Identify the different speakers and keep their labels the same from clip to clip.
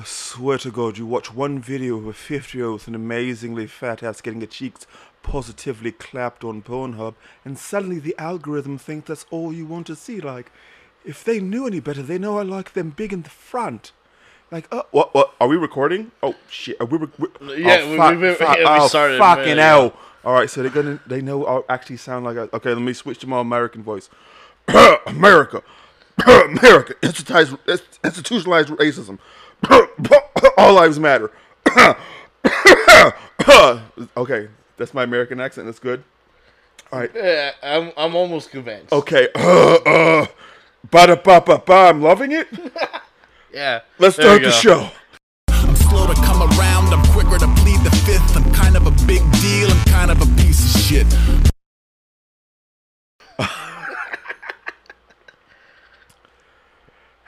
Speaker 1: I swear to God, you watch one video of a 50 year old with an amazingly fat ass getting her cheeks positively clapped on Pornhub, and suddenly the algorithm thinks that's all you want to see. Like, if they knew any better, they know I like them big in the front. Like, uh, what? What? Are we recording? Oh shit! Are we? Rec-
Speaker 2: Yeah,
Speaker 1: oh,
Speaker 2: we-
Speaker 1: fuck,
Speaker 2: we- we-
Speaker 1: fuck,
Speaker 2: yeah, we
Speaker 1: oh,
Speaker 2: started
Speaker 1: Fucking
Speaker 2: minute
Speaker 1: hell! All right, so they're gonna. They know I actually sound like. A, okay, let me switch to my American voice. America, America, institutionalized, institutionalized racism. All lives matter. okay, that's my American accent. That's good. All right.
Speaker 2: Yeah, I'm I'm almost convinced.
Speaker 1: Okay. Uh, uh, ba ba ba ba. I'm loving it.
Speaker 2: Yeah.
Speaker 1: Let's
Speaker 2: There
Speaker 1: start the show.
Speaker 3: I'm slow to come around, I'm quicker to plead the fifth. I'm kind of a big deal, I'm kind of a piece of shit.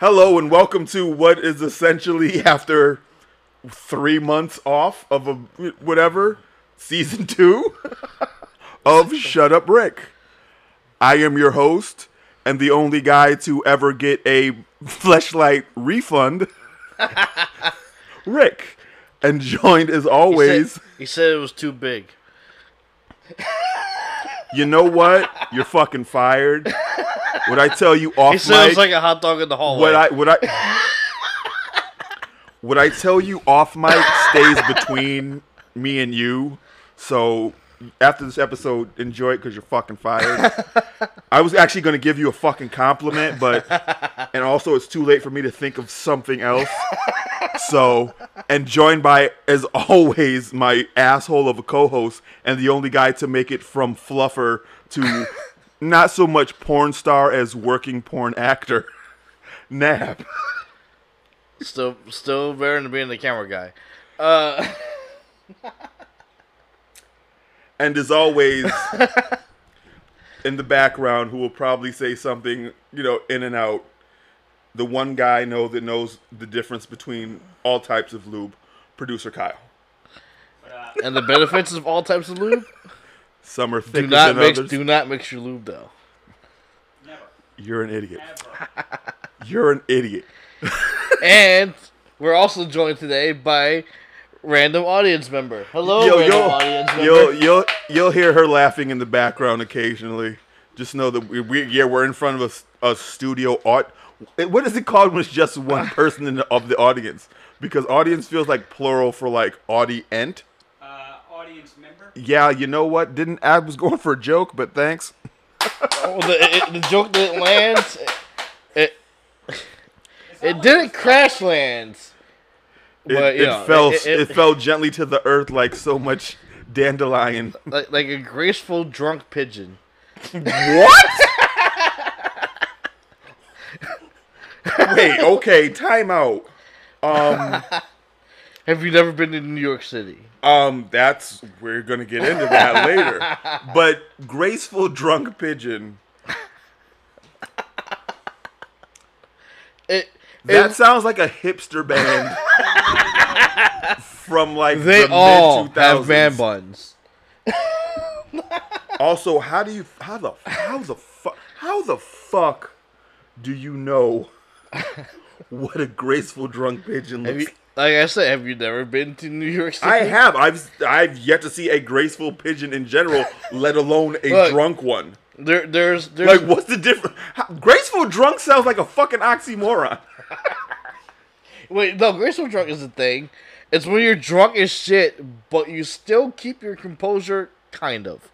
Speaker 1: Hello and welcome to what is essentially after three months off of a whatever season two of Shut Up Rik. I am your host and the only guy to ever get a fleshlight refund, Rik, and joined as
Speaker 2: He
Speaker 1: always.
Speaker 2: said, he said it was too big.
Speaker 1: You know what? You're fucking fired. What I tell you off
Speaker 2: it was
Speaker 1: mic-
Speaker 2: like a hot dog in the hallway.
Speaker 1: What I what I what I tell you off mic stays between me and you. So after this episode, enjoy it because you're fucking fired. I was actually going to give you a fucking compliment, but and also it's too late for me to think of something else. So and joined by as always my asshole of a co-host and the only guy to make it from fluffer to not so much porn star as working porn actor. Nap.
Speaker 2: still still better than being the camera guy. Uh,
Speaker 1: And as always, in the background, who will probably say something, you know, in and out, the one guy I know that knows the difference between all types of lube, producer Kyle.
Speaker 2: and the benefits of all types of lube.
Speaker 1: Some are thicker
Speaker 2: Do not
Speaker 1: than
Speaker 2: mix.
Speaker 1: others.
Speaker 2: Do not mix your lube though. Never.
Speaker 1: You're an idiot. You're an idiot.
Speaker 2: And we're also joined today by random audience member. Hello,
Speaker 1: Yo,
Speaker 2: random
Speaker 1: yo,
Speaker 2: audience member.
Speaker 1: you'll you'll you'll hear her laughing in the background occasionally. Just know that we, we yeah we're in front of a, a studio art. What is it called when it's just one person in the, of the audience? Because audience feels like plural for like audient. Yeah, you know what? Didn't I was going for a joke, but thanks.
Speaker 2: Oh, the, it, the joke didn't land. It it didn't crash land.
Speaker 1: It,
Speaker 2: But,
Speaker 1: it
Speaker 2: know,
Speaker 1: fell
Speaker 2: it-
Speaker 1: it,
Speaker 2: it-
Speaker 1: fell gently to the earth like so much dandelion.
Speaker 2: Like like a graceful drunk pigeon.
Speaker 1: What? Wait, okay, time out. Um
Speaker 2: Have you never been to New York City?
Speaker 1: Um, that's we're gonna get into that later. But graceful drunk pigeon.
Speaker 2: It,
Speaker 1: That
Speaker 2: it-
Speaker 1: sounds like a hipster band from like
Speaker 2: they
Speaker 1: the
Speaker 2: all
Speaker 1: mid
Speaker 2: have man buns.
Speaker 1: Also, how do you how the how the fuck how the fuck do you know what a graceful drunk pigeon
Speaker 2: Have
Speaker 1: looks?
Speaker 2: you, like I said, have you never been to New York City?
Speaker 1: I have. I've I've yet to see a graceful pigeon in general, let alone a
Speaker 2: Look.
Speaker 1: drunk one.
Speaker 2: There, there's, there's.
Speaker 1: Like, what's the difference? Graceful drunk sounds like a fucking oxymoron.
Speaker 2: Wait, no, graceful drunk is a thing. It's when you're drunk as shit, but you still keep your composure, kind of.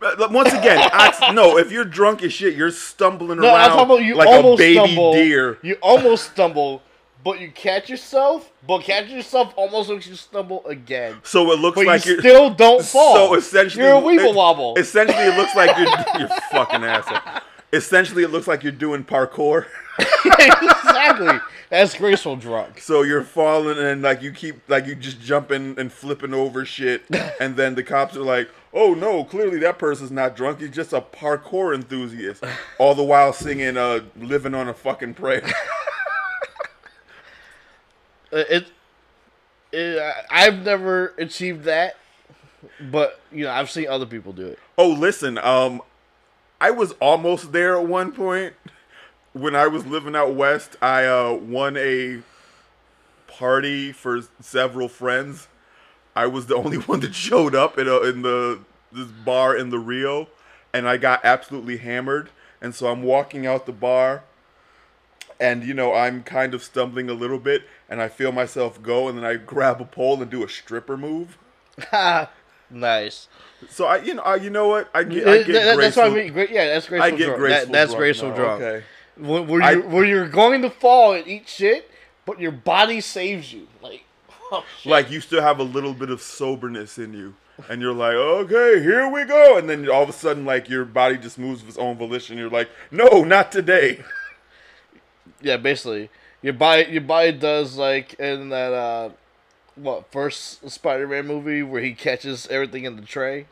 Speaker 1: Once again, ox- no. If you're drunk as shit, you're stumbling
Speaker 2: No,
Speaker 1: around
Speaker 2: you
Speaker 1: like a baby
Speaker 2: stumble.
Speaker 1: deer.
Speaker 2: You almost stumble, but you catch yourself. But catching yourself almost makes you stumble again.
Speaker 1: So it looks
Speaker 2: But
Speaker 1: like
Speaker 2: you
Speaker 1: you're
Speaker 2: still don't fall.
Speaker 1: So essentially,
Speaker 2: you're a weeble
Speaker 1: it-
Speaker 2: wobble.
Speaker 1: Essentially, it looks like you're you're fucking asshole. Essentially, it looks like you're doing parkour.
Speaker 2: exactly. That's graceful drunk.
Speaker 1: So you're falling and like you keep like you just jumping and flipping over shit, and then the cops are like, "Oh no, clearly that person's not drunk. He's just a parkour enthusiast." All the while singing uh, "Living on a Fucking Prayer."
Speaker 2: Uh, It, it, I've never achieved that, but you know I've seen other people do it.
Speaker 1: Oh, listen, um, I was almost there at one point when I was living out west. I uh, won a party for several friends. I was the only one that showed up in a, in the this bar in the Rio, and I got absolutely hammered. And so I'm walking out the bar, and you know I'm kind of stumbling a little bit, and I feel myself go, and then I grab a pole and do a stripper move.
Speaker 2: nice.
Speaker 1: So I, you know, I, you know what? I get, I get
Speaker 2: that- that's what I mean. Yeah, that's graceful
Speaker 1: I get
Speaker 2: drunk.
Speaker 1: graceful.
Speaker 2: That, that's
Speaker 1: drunk
Speaker 2: graceful
Speaker 1: now,
Speaker 2: drunk.
Speaker 1: Okay.
Speaker 2: Where, where,
Speaker 1: I-
Speaker 2: you're, where you're going to fall and eat shit, but your body saves you. Like, oh, shit.
Speaker 1: Like you still have a little bit of soberness in you, and you're like, okay, here we go, and then all of a sudden, like your body just moves of its own volition. You're like, no, not today.
Speaker 2: yeah, basically, your body your body does like in that uh, what first Spider-Man movie where he catches everything in the tray.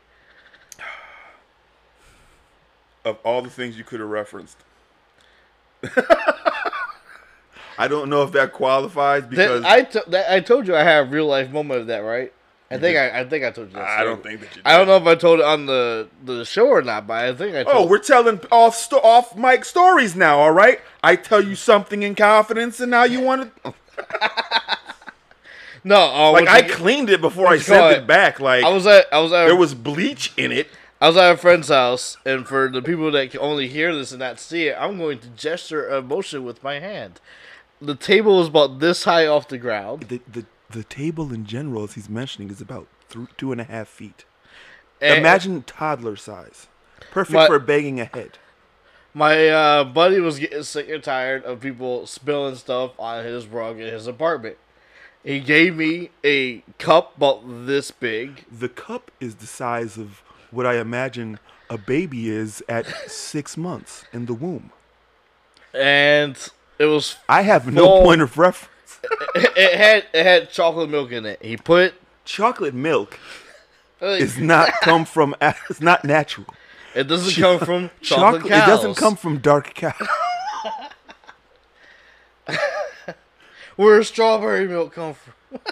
Speaker 1: Of all the things you could have referenced, I don't know if that qualifies because
Speaker 2: That, I to, that, I told you I had a real life moment of that, right? I think I, I think I told you that.
Speaker 1: I
Speaker 2: story.
Speaker 1: don't think that you.
Speaker 2: I don't know if I told it on the the show or not, but I think I told.
Speaker 1: Oh, we're telling off sto- off mic stories now. All right, I tell you something in confidence, and now you want to.
Speaker 2: no, uh,
Speaker 1: Like
Speaker 2: what
Speaker 1: I cleaned it before I sent it
Speaker 2: it?
Speaker 1: back. Like
Speaker 2: I was at I was at
Speaker 1: there was bleach in it.
Speaker 2: I was at a friend's house, and for the people that can only hear this and not see it, I'm going to gesture a motion with my hand. The table was about this high off the ground,
Speaker 1: The the the table in general, as he's mentioning, is about th- two and a half feet.
Speaker 2: and
Speaker 1: Imagine toddler size, perfect
Speaker 2: My-
Speaker 1: for banging a head.
Speaker 2: my uh, buddy was getting sick and tired of people spilling stuff on his rug in his apartment. He gave me a cup about this big,
Speaker 1: The cup is the size of what I imagine a baby is at six months in the womb.
Speaker 2: and it was
Speaker 1: I have no point of reference.
Speaker 2: It had it had chocolate milk in it. He put
Speaker 1: Chocolate milk is not come from. It's not natural.
Speaker 2: it doesn't come from chocolate,
Speaker 1: Chocolate. It doesn't come from dark cow.
Speaker 2: Where strawberry milk come from?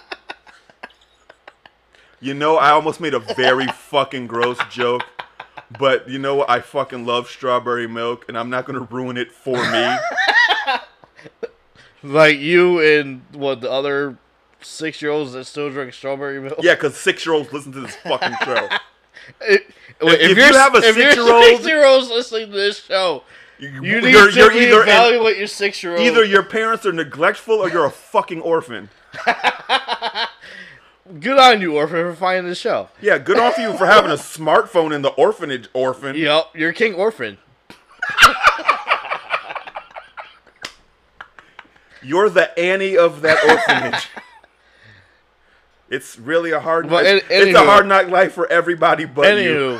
Speaker 1: You know, I almost made a very fucking gross joke, but you know what? I fucking love strawberry milk, and I'm not gonna ruin it for me.
Speaker 2: Like you and what the other six year olds that still drink strawberry milk.
Speaker 1: Yeah, because six year olds listen to this fucking show.
Speaker 2: It- wait,
Speaker 1: if
Speaker 2: you're-
Speaker 1: you have a
Speaker 2: if you're
Speaker 1: six-year-old-
Speaker 2: six-year-olds listening to this show,
Speaker 1: You,
Speaker 2: you need
Speaker 1: you're,
Speaker 2: to
Speaker 1: you're either an,
Speaker 2: evaluate your six-year-old.
Speaker 1: either your parents are neglectful or you're a fucking orphan.
Speaker 2: Good on you, orphan, for finding this show.
Speaker 1: Yeah, good on you for having a smartphone in the orphanage, orphan.
Speaker 2: Yep, you're king orphan.
Speaker 1: You're the Annie of that orphanage. it's really a hard. It's,
Speaker 2: an-
Speaker 1: it's a hard knock life for everybody but you.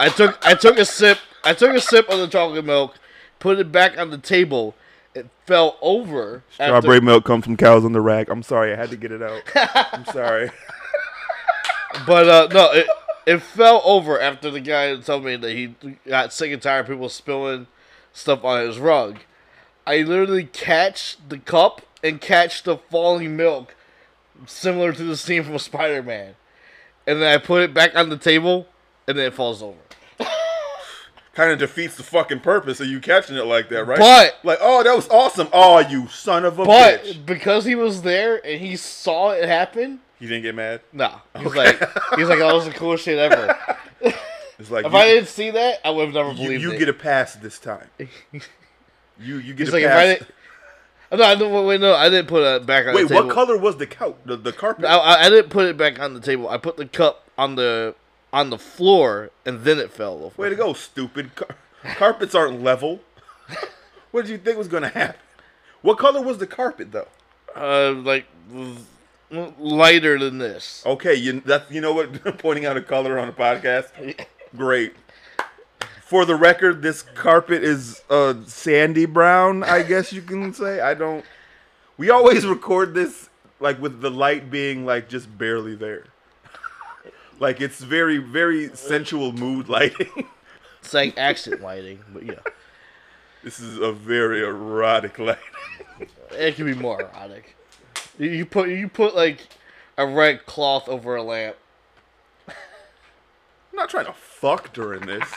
Speaker 2: I took I took a sip. I took a sip of the chocolate milk, put it back on the table. It fell over. after-
Speaker 1: Strawberry milk comes from cows on the rack. I'm sorry, I had to get it out. I'm sorry.
Speaker 2: But uh, no, it it fell over after the guy told me that he got sick and tired of people spilling stuff on his rug. I literally catch the cup and catch the falling milk, similar to the scene from Spider Man, and then I put it back on the table, and then it falls over.
Speaker 1: Kind of defeats the fucking purpose of you catching it like that, right?
Speaker 2: But-
Speaker 1: like, oh, that was awesome. Oh, you son of a
Speaker 2: But
Speaker 1: bitch.
Speaker 2: because he was there and he saw it happen,
Speaker 1: he didn't get mad.
Speaker 2: no, he's like he's like that was the coolest shit ever.
Speaker 1: It's like
Speaker 2: If
Speaker 1: you,
Speaker 2: I didn't see that, I would have never
Speaker 1: you,
Speaker 2: believed
Speaker 1: you
Speaker 2: it.
Speaker 1: get a pass this time. You you get a
Speaker 2: like, if. I didn't. No, I don't, wait, no, I didn't put it back on
Speaker 1: Wait,
Speaker 2: the table.
Speaker 1: what color was the couch? The, the carpet?
Speaker 2: I, I didn't put it back on the table. I put the cup on the on the floor, and then it fell over.
Speaker 1: Way to go, stupid. Car- carpets aren't level. what did you think was gonna happen? What color was the carpet though?
Speaker 2: Uh, like lighter than this.
Speaker 1: Okay, you that you know what? Pointing out a color on a podcast, great. For the record, this carpet is uh, sandy brown. I guess you can say. I don't. We always record this like with the light being like just barely there. Like it's very very sensual mood lighting.
Speaker 2: It's like accent lighting, but yeah,
Speaker 1: this is a very erotic light.
Speaker 2: it can be more erotic. You, you put you put like a red cloth over a lamp.
Speaker 1: I'm not trying to fuck during this.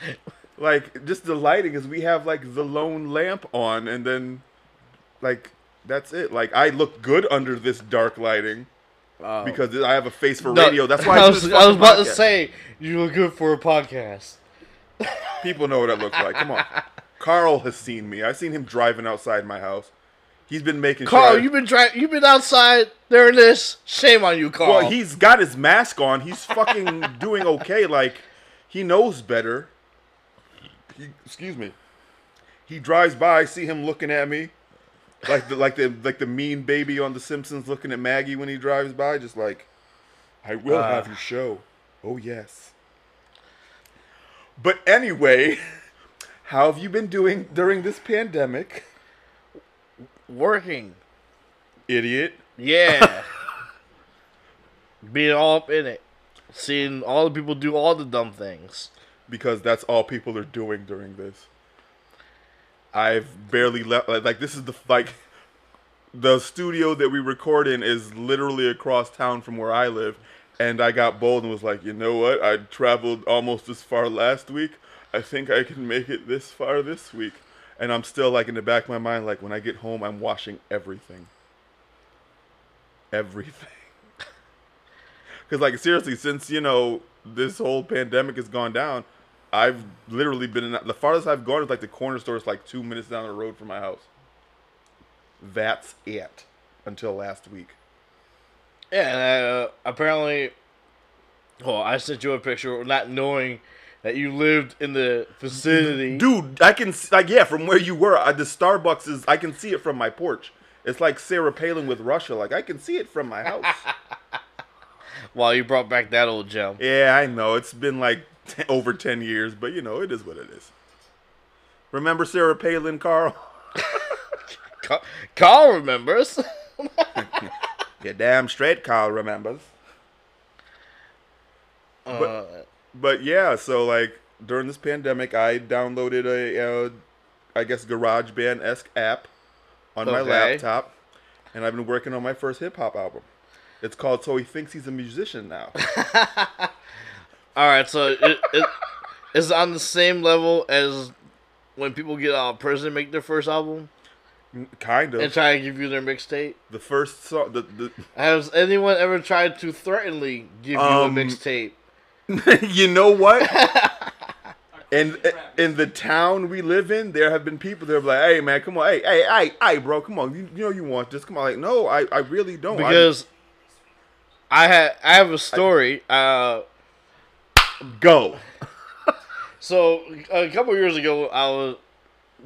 Speaker 1: like just the lighting is we have like the lone lamp on and then like That's it. Like I look good under this dark lighting
Speaker 2: Oh.
Speaker 1: because I have a face for
Speaker 2: No,
Speaker 1: radio. That's why I,
Speaker 2: I was, I was about to say you look good for a podcast.
Speaker 1: People know what I look like. Come on. Carl has seen me. I've seen him driving outside my house. He's been making
Speaker 2: Carl,
Speaker 1: sure. I-
Speaker 2: you've been driving. You've been outside during this. Shame on you, Carl.
Speaker 1: well, he's got his mask on. He's fucking doing okay. Like he knows better. He, excuse me. He drives by. I see him looking at me, like the like the like the mean baby on The Simpsons looking at Maggie when he drives by. Just like, I will
Speaker 2: Uh.
Speaker 1: have your show. Oh yes. But anyway, how have you been doing during this pandemic,
Speaker 2: working.
Speaker 1: idiot?
Speaker 2: Yeah. Being all up in it. Seeing all the people do all the dumb things.
Speaker 1: Because that's all people are doing during this. I've barely left. Like, like, this is the like the studio that we record in is literally across town from where I live, and I got bold and was like, you know what? I traveled almost this far last week. I think I can make it this far this week. And I'm still like in the back of my mind, like when I get home, I'm washing everything. Everything. Because like seriously, since you know this whole pandemic has gone down, I've literally been in the farthest I've gone is like the corner store is like two minutes down the road from my house. That's it until last week.
Speaker 2: Yeah, and uh, apparently, well, I sent you a picture not knowing that you lived in the vicinity.
Speaker 1: Dude, I can like yeah, from where you were, uh, the Starbucks is I can see it from my porch. It's like Sarah Palin with Russia. Like I can see it from my house.
Speaker 2: While you brought back that old gem.
Speaker 1: yeah, I know it's been like over ten years, but you know it is what it is. Remember Sarah Palin, Carl?
Speaker 2: Ca- Carl remembers.
Speaker 1: Yeah, damn straight, Carl remembers.
Speaker 2: Uh,
Speaker 1: But yeah, so like during this pandemic, I downloaded a, uh, I guess GarageBand esque app on my laptop, and I've been working on my first hip hop album. It's called "So He Thinks He's a Musician Now."
Speaker 2: all right, so it, it is on the same level as when people get out of prison and make their first album
Speaker 1: kind of.
Speaker 2: and try to give you their mixtape.
Speaker 1: The first song, the, the
Speaker 2: Has anyone ever tried to threatenly give you
Speaker 1: Um,
Speaker 2: a mixtape?
Speaker 1: you know what? In in the town we live in, there have been people that are like, "Hey man, come on, hey, hey, hey, hey, bro, come on, you, you know you want this, come on." Like, no, I, I really don't.
Speaker 2: Because I had I have a story. Uh,
Speaker 1: go.
Speaker 2: so a couple years ago, I was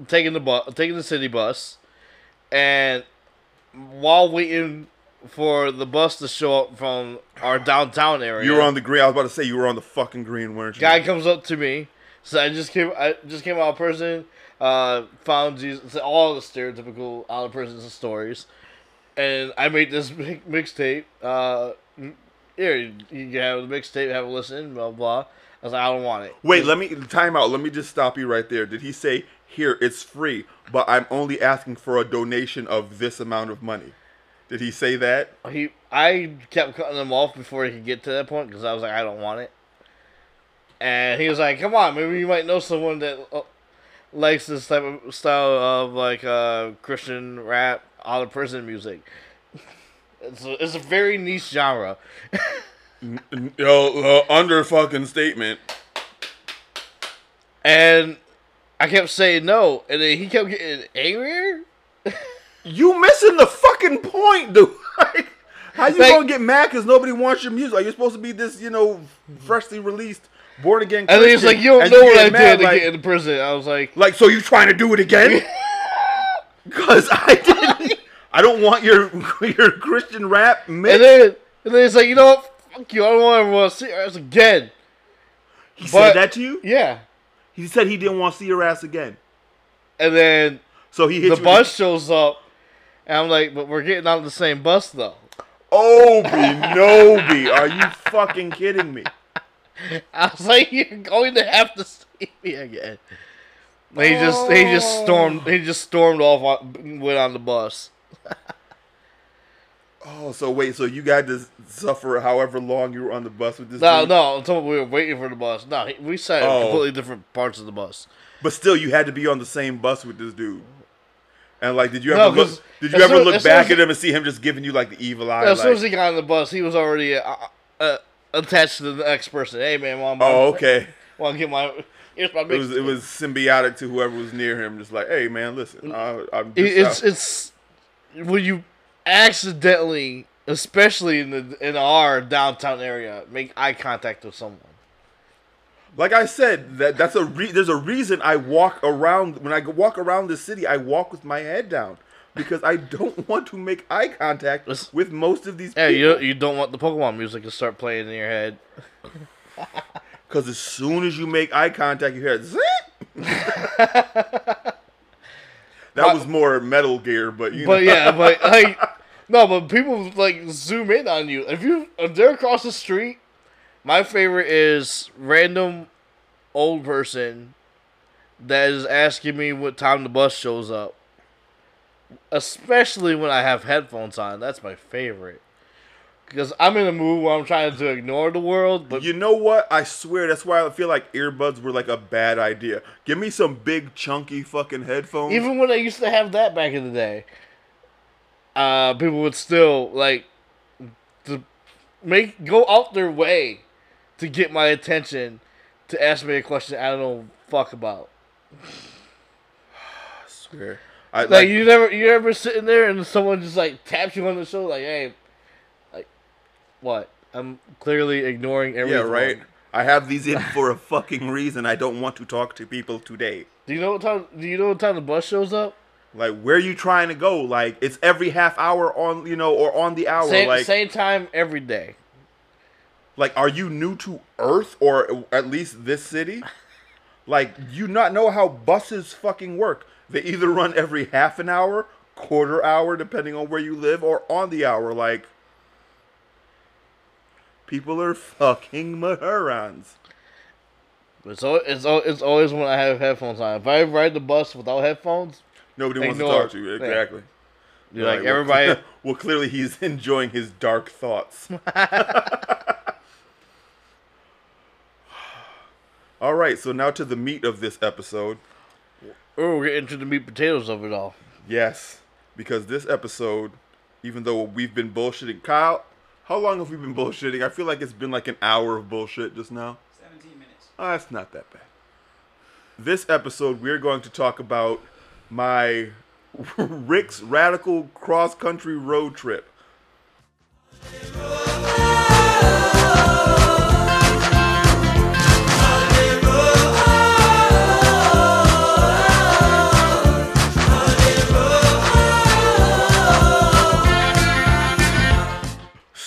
Speaker 2: taking the bus, taking the city bus, and while waiting for the bus to show up from our downtown area,
Speaker 1: You were on the green. I was about to say you were on the fucking green, weren't you?
Speaker 2: guy comes up to me. So I just came. I just came out of prison. Uh, found Jesus. All the stereotypical out of prison stories, and I made this mixtape. Uh, here you can have the mixtape, have a listen, blah blah. I was like, I don't want it.
Speaker 1: Wait, let me time out. Let me just stop you right there. Did he say here it's free, but I'm only asking for a donation of this amount of money? Did he say that?
Speaker 2: He, I kept cutting him off before he could get to that point because I was like, I don't want it. And he was like, "Come on, maybe you might know someone that uh, likes this type of style of like uh, Christian rap, out of prison music." It's a, it's a very niche genre.
Speaker 1: N- uh, under fucking statement.
Speaker 2: And I kept saying no, and then he kept getting angrier.
Speaker 1: You missing the fucking point, dude. Like, how you
Speaker 2: Like-
Speaker 1: gonna get mad because nobody wants your music? Like, you're supposed to be this, you know, freshly released, born again.
Speaker 2: And then he's like, "You don't
Speaker 1: and
Speaker 2: know what I
Speaker 1: mad,
Speaker 2: did to
Speaker 1: like,
Speaker 2: get into prison." I was like,
Speaker 1: Like, so you trying to do it again? Because I didn't. I don't want your your Christian rap mix.
Speaker 2: and then and then he's like, "You know what? Fuck you! I don't want everyone to see your ass again."
Speaker 1: he
Speaker 2: but-
Speaker 1: said that to you.
Speaker 2: Yeah.
Speaker 1: He said he didn't want to see your ass again.
Speaker 2: And then
Speaker 1: So he hit
Speaker 2: the bus shows up, and I'm like, "But we're getting on the same bus though."
Speaker 1: Obi Nobi, are you fucking kidding me?
Speaker 2: I was like, "You're going to have to see me again." And he just he just stormed he just stormed off on, went on the bus.
Speaker 1: Oh, so wait, so you got to suffer however long you were on the bus with this
Speaker 2: No,
Speaker 1: dude?
Speaker 2: no, until we were waiting for the bus. No, we sat in
Speaker 1: Oh.
Speaker 2: completely different parts of the bus.
Speaker 1: But still, you had to be on the same bus with this dude. And like, did you
Speaker 2: No,
Speaker 1: ever Did you ever
Speaker 2: soon-
Speaker 1: look back at him and see him just giving you like the evil eye?
Speaker 2: as soon as he got on the bus, he was already uh, uh, attached to the next person. Hey man, mom.
Speaker 1: oh, okay.
Speaker 2: Want to get my? Here's my
Speaker 1: It was it was symbiotic to whoever was near him. Just like, hey man, listen, uh, I'm
Speaker 2: It-
Speaker 1: just,
Speaker 2: it's it's when you accidentally, especially in the in our downtown area, make eye contact with someone.
Speaker 1: like I said, that that's a re- there's a reason I walk around when I walk around the city. I walk with my head down because I don't want to make eye contact with most of these
Speaker 2: Yeah,
Speaker 1: people.
Speaker 2: you you don't want the Pokemon music to start playing in your head.
Speaker 1: Because as soon as you make eye contact, you hear zip. that was more Metal Gear, but you
Speaker 2: But
Speaker 1: know.
Speaker 2: yeah, but like no, but people like zoom in on you. If you if they're across the street, my favorite is random old person that is asking me what time the bus shows up. Especially when I have headphones on. That's my favorite. Because I'm in a mood where I'm trying to ignore the world, but
Speaker 1: You know what? I swear that's why I feel like earbuds were like a bad idea. Give me some big chunky fucking headphones.
Speaker 2: even when I used to have that back in the day, uh, people would still like to make go out their way to get my attention to ask me a question I don't know fuck about.
Speaker 1: I swear. I
Speaker 2: Like,
Speaker 1: like,
Speaker 2: you never you ever sitting there and someone just like taps you on the shoulder like hey, what? I'm clearly ignoring everything.
Speaker 1: yeah, right. I have these in for a fucking reason. I don't want to talk to people today.
Speaker 2: Do you know what time? Do you know what time the bus shows up?
Speaker 1: Like, where are you trying to go? Like, it's every half hour on, you know, or on the hour.
Speaker 2: Same
Speaker 1: like,
Speaker 2: same time every day.
Speaker 1: like, are you new to Earth or at least this city? Like, you not know how buses fucking work? They either run every half an hour, quarter hour, depending on where you live, or on the hour. Like, people are fucking morons.
Speaker 2: It's al- it's it's always when I have headphones on. If I ride the bus without headphones,
Speaker 1: Nobody wants to talk to you.
Speaker 2: Yeah.
Speaker 1: Exactly.
Speaker 2: you're
Speaker 1: Right,
Speaker 2: like
Speaker 1: well,
Speaker 2: everybody.
Speaker 1: well, clearly he's enjoying his dark thoughts. all right, so now to the meat of this episode.
Speaker 2: Oh, we're getting to the meat potatoes of it all.
Speaker 1: Yes, because this episode, even though we've been bullshitting, Kyle, how long have we been bullshitting? I feel like it's been like an hour of bullshit just now.
Speaker 4: 17 minutes.
Speaker 1: Oh, that's not that bad. This episode, we're going to talk about my Rik's radical cross country road trip.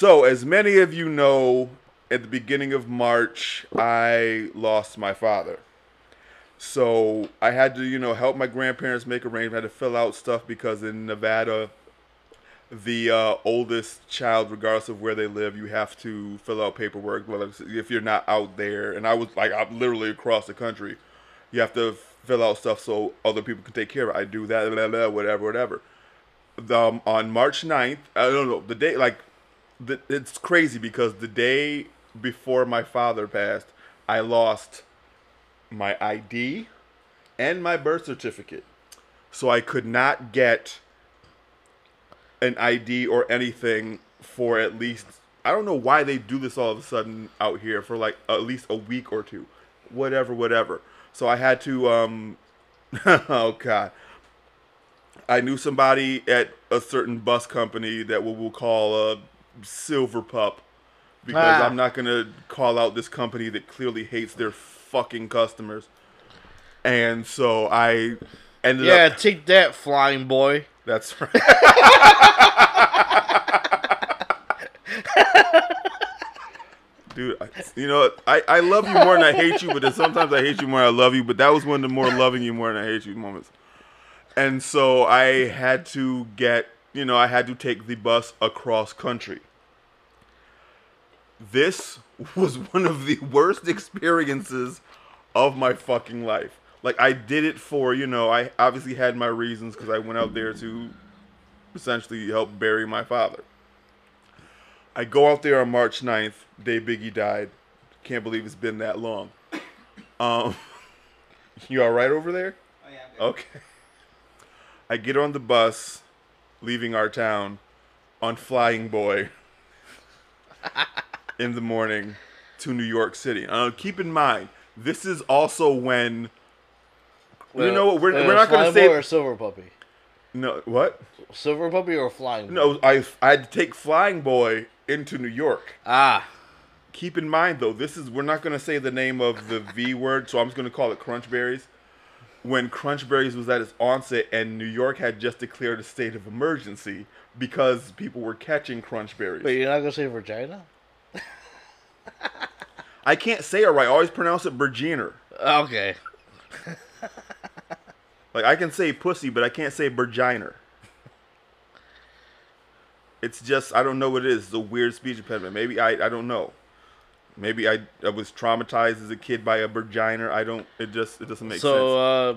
Speaker 1: So, as many of you know, at the beginning of March, I lost my father. So I had to, you know, help my grandparents make arrangements. I had to fill out stuff because in Nevada, the uh, oldest child, regardless of where they live, you have to fill out paperwork. If- you're not out there, and I was like, I'm literally across the country, you have to fill out stuff so other people can take care of it. I do that, blah, blah, whatever, whatever. The, um, on March 9th, I don't know, the day, like, the, it's crazy because the day before my father passed, I lost my ID and my birth certificate. So I could not get an ID or anything for at least I don't know why they do this all of a sudden out here for like at least a week or two. Whatever, whatever. So I had to um oh god. I knew somebody at a certain bus company that we will call a silver pup because
Speaker 2: Ah.
Speaker 1: I'm not gonna call out this company that clearly hates their fucking customers. And so I ended
Speaker 2: Yeah,
Speaker 1: up.
Speaker 2: take that, flying boy.
Speaker 1: That's right. Dude, I, you know, I, I love you more than I hate you, but then sometimes I hate you more than I love you. But that was one of the more loving you more than I hate you moments. And so I had to get, you know, I had to take the bus across country. This was one of the worst experiences of my fucking life. Like I did it for, you know, I obviously had my reasons because I went out there to essentially help bury my father. I go out there on March 9th, day Biggie died. Can't believe it's been that long. Um, you all right over there?
Speaker 4: Oh, yeah, I'm.
Speaker 1: Okay. I get on the bus leaving our town on Flying Boy in the morning to New York City. Uh, keep in mind, this is also when you know what? We're,
Speaker 2: Wait,
Speaker 1: we're not going to say
Speaker 2: or silver puppy.
Speaker 1: no. What?
Speaker 2: Silver puppy or flying? boy?
Speaker 1: No, I I had to take Flying Boy into New York.
Speaker 2: Ah,
Speaker 1: Keep in mind though, this is we're not going to say the name of the V word, so I'm just going to call it Crunchberries. When Crunchberries was at its onset, and New York had just declared a state of emergency because people were catching Crunchberries.
Speaker 2: wait, you're not gonna say vagina?
Speaker 1: I can't say it right. I always pronounce it Berginer.
Speaker 2: Okay.
Speaker 1: Like I can say pussy, but I can't say Berginer. It's just I don't know what it is. It's a weird speech impediment. Maybe I I don't know. Maybe I, I was traumatized as a kid by a Berginer. I don't. It just it doesn't make sense.
Speaker 2: So, uh,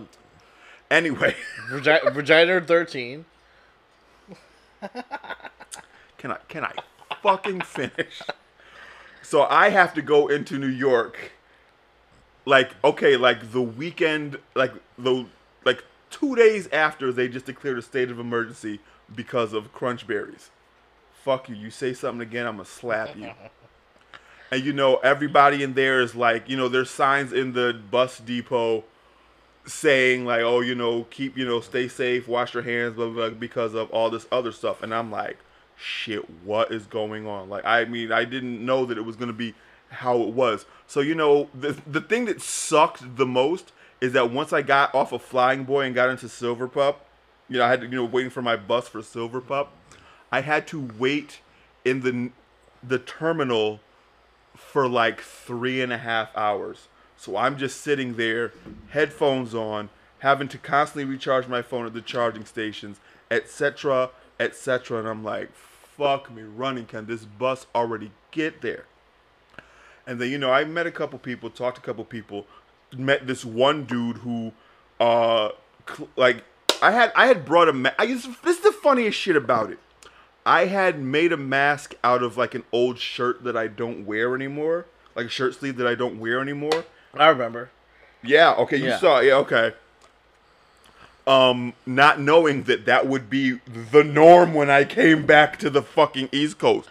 Speaker 1: Anyway,
Speaker 2: vagina thirteen.
Speaker 1: can I can I fucking finish? So I have to go into New York. Like okay, like the weekend, like the like two days after they just declared a state of emergency because of Crunchberries. Fuck you! You say something again, I'm gonna slap you. and you know everybody in there is like, you know, there's signs in the bus depot saying like, oh, you know, keep, you know, stay safe, wash your hands, blah blah, blah because of all this other stuff. And I'm like, shit, what is going on? Like, I mean, I didn't know that it was gonna be how it was. So you know, the the thing that sucked the most is that once I got off of Flying Boy and got into Silver Pup, you know, I had to, you know, waiting for my bus for Silver Pup. I had to wait in the the terminal for like three and a half hours. So I'm just sitting there, headphones on, having to constantly recharge my phone at the charging stations, etc., etc. And I'm like, fuck me running. Can this bus already get there? And then, you know, I met a couple people, talked to a couple people, met this one dude who, uh, cl- like, I had I had brought a ma- I this is the funniest shit about it. I had made a mask out of like an old shirt that I don't wear anymore, like a shirt sleeve that I don't wear anymore.
Speaker 2: I remember.
Speaker 1: Yeah, okay, you
Speaker 2: Yeah.
Speaker 1: saw, yeah, okay. Um, not knowing that that would be the norm when I came back to the fucking East Coast.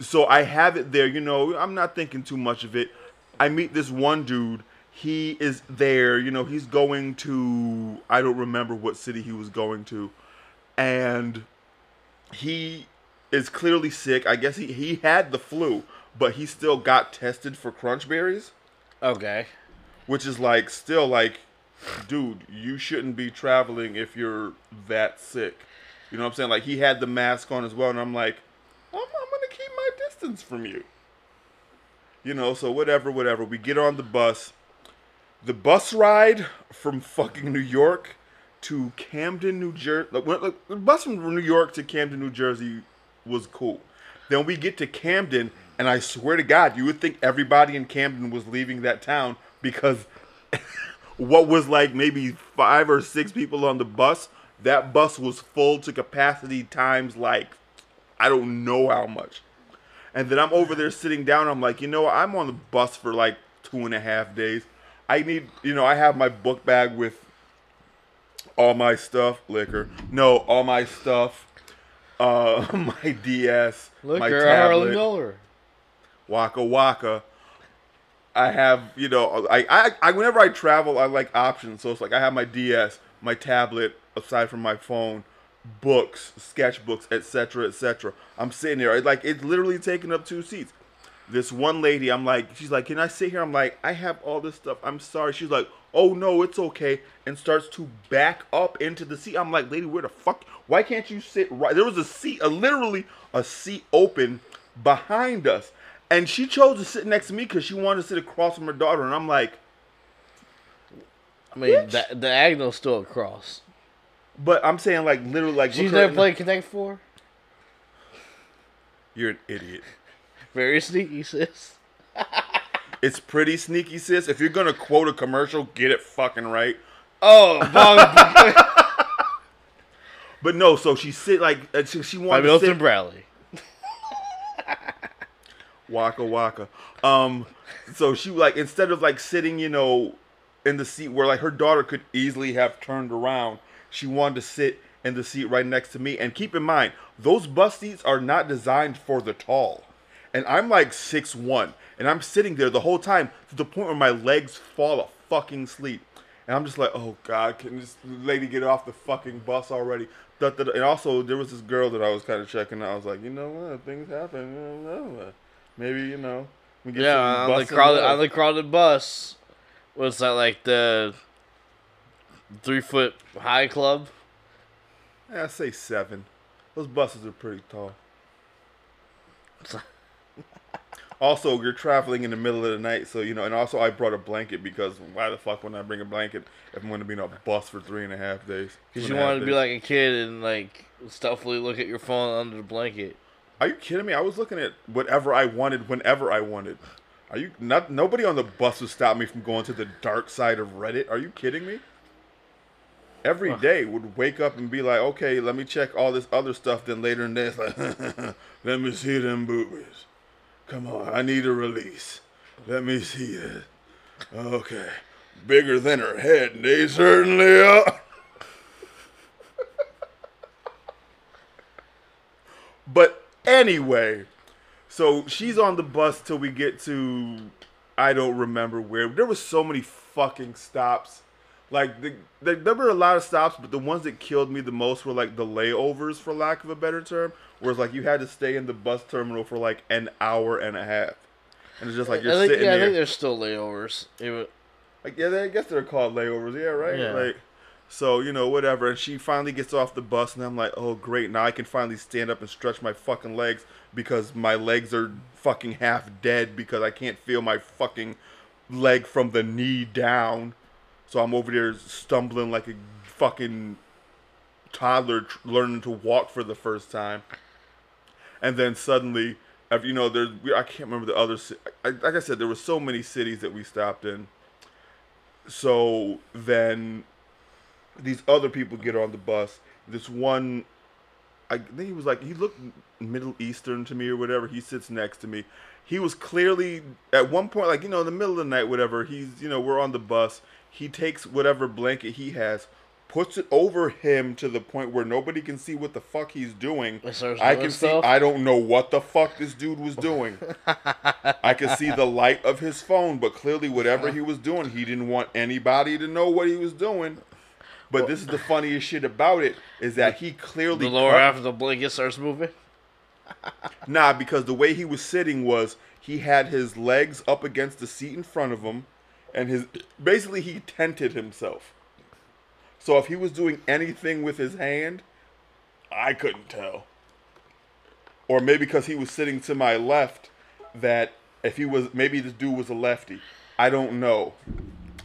Speaker 1: So I have it there, you know, I'm not thinking too much of it. I meet this one dude, he is there, you know, he's going to, I don't remember what city he was going to, and he is clearly sick. I guess he, he had the flu, but he still got tested for crunchberries
Speaker 2: Okay.
Speaker 1: which is like still like dude you shouldn't be traveling if you're that sick. You know what i'm saying? Like he had the mask on as well and i'm like i'm, I'm gonna keep my distance from you. You know so whatever whatever. We get on the bus. The bus ride from fucking new york to camden new jersey the bus from new york to camden new jersey was cool. Then we get to camden and i swear to god you would think everybody in camden was leaving that town because what was like maybe five or six people on the bus that bus was full to capacity times like i don't know how much and then i'm over there sitting down i'm like you know i'm on the bus for like two and a half days i need you know i have my book bag with all my stuff liquor no all my stuff uh my ds
Speaker 2: Look,
Speaker 1: my tablet
Speaker 2: Miller.
Speaker 1: Waka Waka. I have, you know, I, I, I, whenever I travel, I like options. So it's like I have my DS, my tablet, aside from my phone, books, sketchbooks, etc., etc. I'm sitting there, like it's literally taking up two seats. This one lady, I'm like, she's like, can I sit here? I'm like, I have all this stuff. I'm sorry. She's like, oh no, it's okay, and starts to back up into the seat. I'm like, lady, where the fuck? Why can't you sit right? There was a seat, a literally a seat open behind us. And she chose to sit next to me because she wanted to sit across from her daughter. And I'm like,
Speaker 2: I mean, the, the diagonal's still across.
Speaker 1: but I'm saying like literally like
Speaker 2: She's never played Connect Four.
Speaker 1: You're an idiot.
Speaker 2: Very sneaky, sis.
Speaker 1: It's pretty sneaky, sis. If you're gonna quote a commercial, get it fucking right.
Speaker 2: Oh,
Speaker 1: But no, so she sit like she, she wanted to
Speaker 2: Milton
Speaker 1: sit
Speaker 2: Bradley.
Speaker 1: Waka waka. Um, so she like instead of like sitting, you know, in the seat where like her daughter could easily have turned around, she wanted to sit in the seat right next to me. And keep in mind, those bus seats are not designed for the tall. And I'm like six one, and I'm sitting there the whole time to the point where my legs fall a fucking sleep. And I'm just like, oh god, can this lady get off the fucking bus already? And also, there was this girl that I was kind of checking. out. I was like, you know what, things happen. Maybe you know. we get
Speaker 2: Yeah, on the crowded on the crowded bus. Was that like the three foot high club?
Speaker 1: Yeah, I say seven. Those buses are pretty tall. also, you're traveling in the middle of the night, so you know. And also, I brought a blanket because why the fuck would I bring a blanket if I'm going to be in a bus for three and a half days?
Speaker 2: Because you
Speaker 1: and a half
Speaker 2: wanted to be like a kid and like stealthily look at your phone under the blanket.
Speaker 1: Are you kidding me? I was looking at whatever I wanted whenever I wanted. Are you not? Nobody on the bus would stop me from going to the dark side of Reddit. Are you kidding me? Every day would wake up and be like, okay, let me check all this other stuff. Then later in the day, it's like, let me see them boobies. Come on, I need a release. Let me see it. Okay, bigger than her head. and They certainly are. But anyway, so she's on the bus till we get to I don't remember where. There was so many fucking stops. Like the, the, there were a lot of stops, but the ones that killed me the most were like the layovers, for lack of a better term. Whereas like you had to stay in the bus terminal for like an hour and a half, and it's just like you're
Speaker 2: I think,
Speaker 1: sitting
Speaker 2: yeah, I think there's still layovers.
Speaker 1: Like, yeah, they- I guess they're called layovers. Yeah, right.
Speaker 2: Yeah.
Speaker 1: Like, so you know, whatever. And she finally gets off the bus, and I'm like, oh great, now I can finally stand up and stretch my fucking legs because my legs are fucking half dead because I can't feel my fucking leg from the knee down. So I'm over there stumbling like a fucking toddler tr- learning to walk for the first time. And then suddenly, after, you know, there's I can't remember the other. I, like I said, there were so many cities that we stopped in. So then, these other people get on the bus. This one, I think he was like he looked Middle Eastern to me or whatever. He sits next to me. He was clearly at one point, like you know, in the middle of the night, whatever. He's you know, we're on the bus. He takes whatever blanket he has, puts it over him to the point where nobody can see what the fuck he's doing. I can see. I don't know what the fuck this dude was doing. I could see the light of his phone, but clearly, whatever he was doing, he didn't want anybody to know what he was doing. But this is the funniest shit about it is that he clearly
Speaker 2: the lower
Speaker 1: cut-
Speaker 2: half of the blanket starts moving.
Speaker 1: Nah, because the way he was sitting was he had his legs up against the seat in front of him, and his basically he tented himself. So if he was doing anything with his hand, I couldn't tell. Or maybe because he was sitting to my left, that if he was maybe this dude was a lefty. I don't know.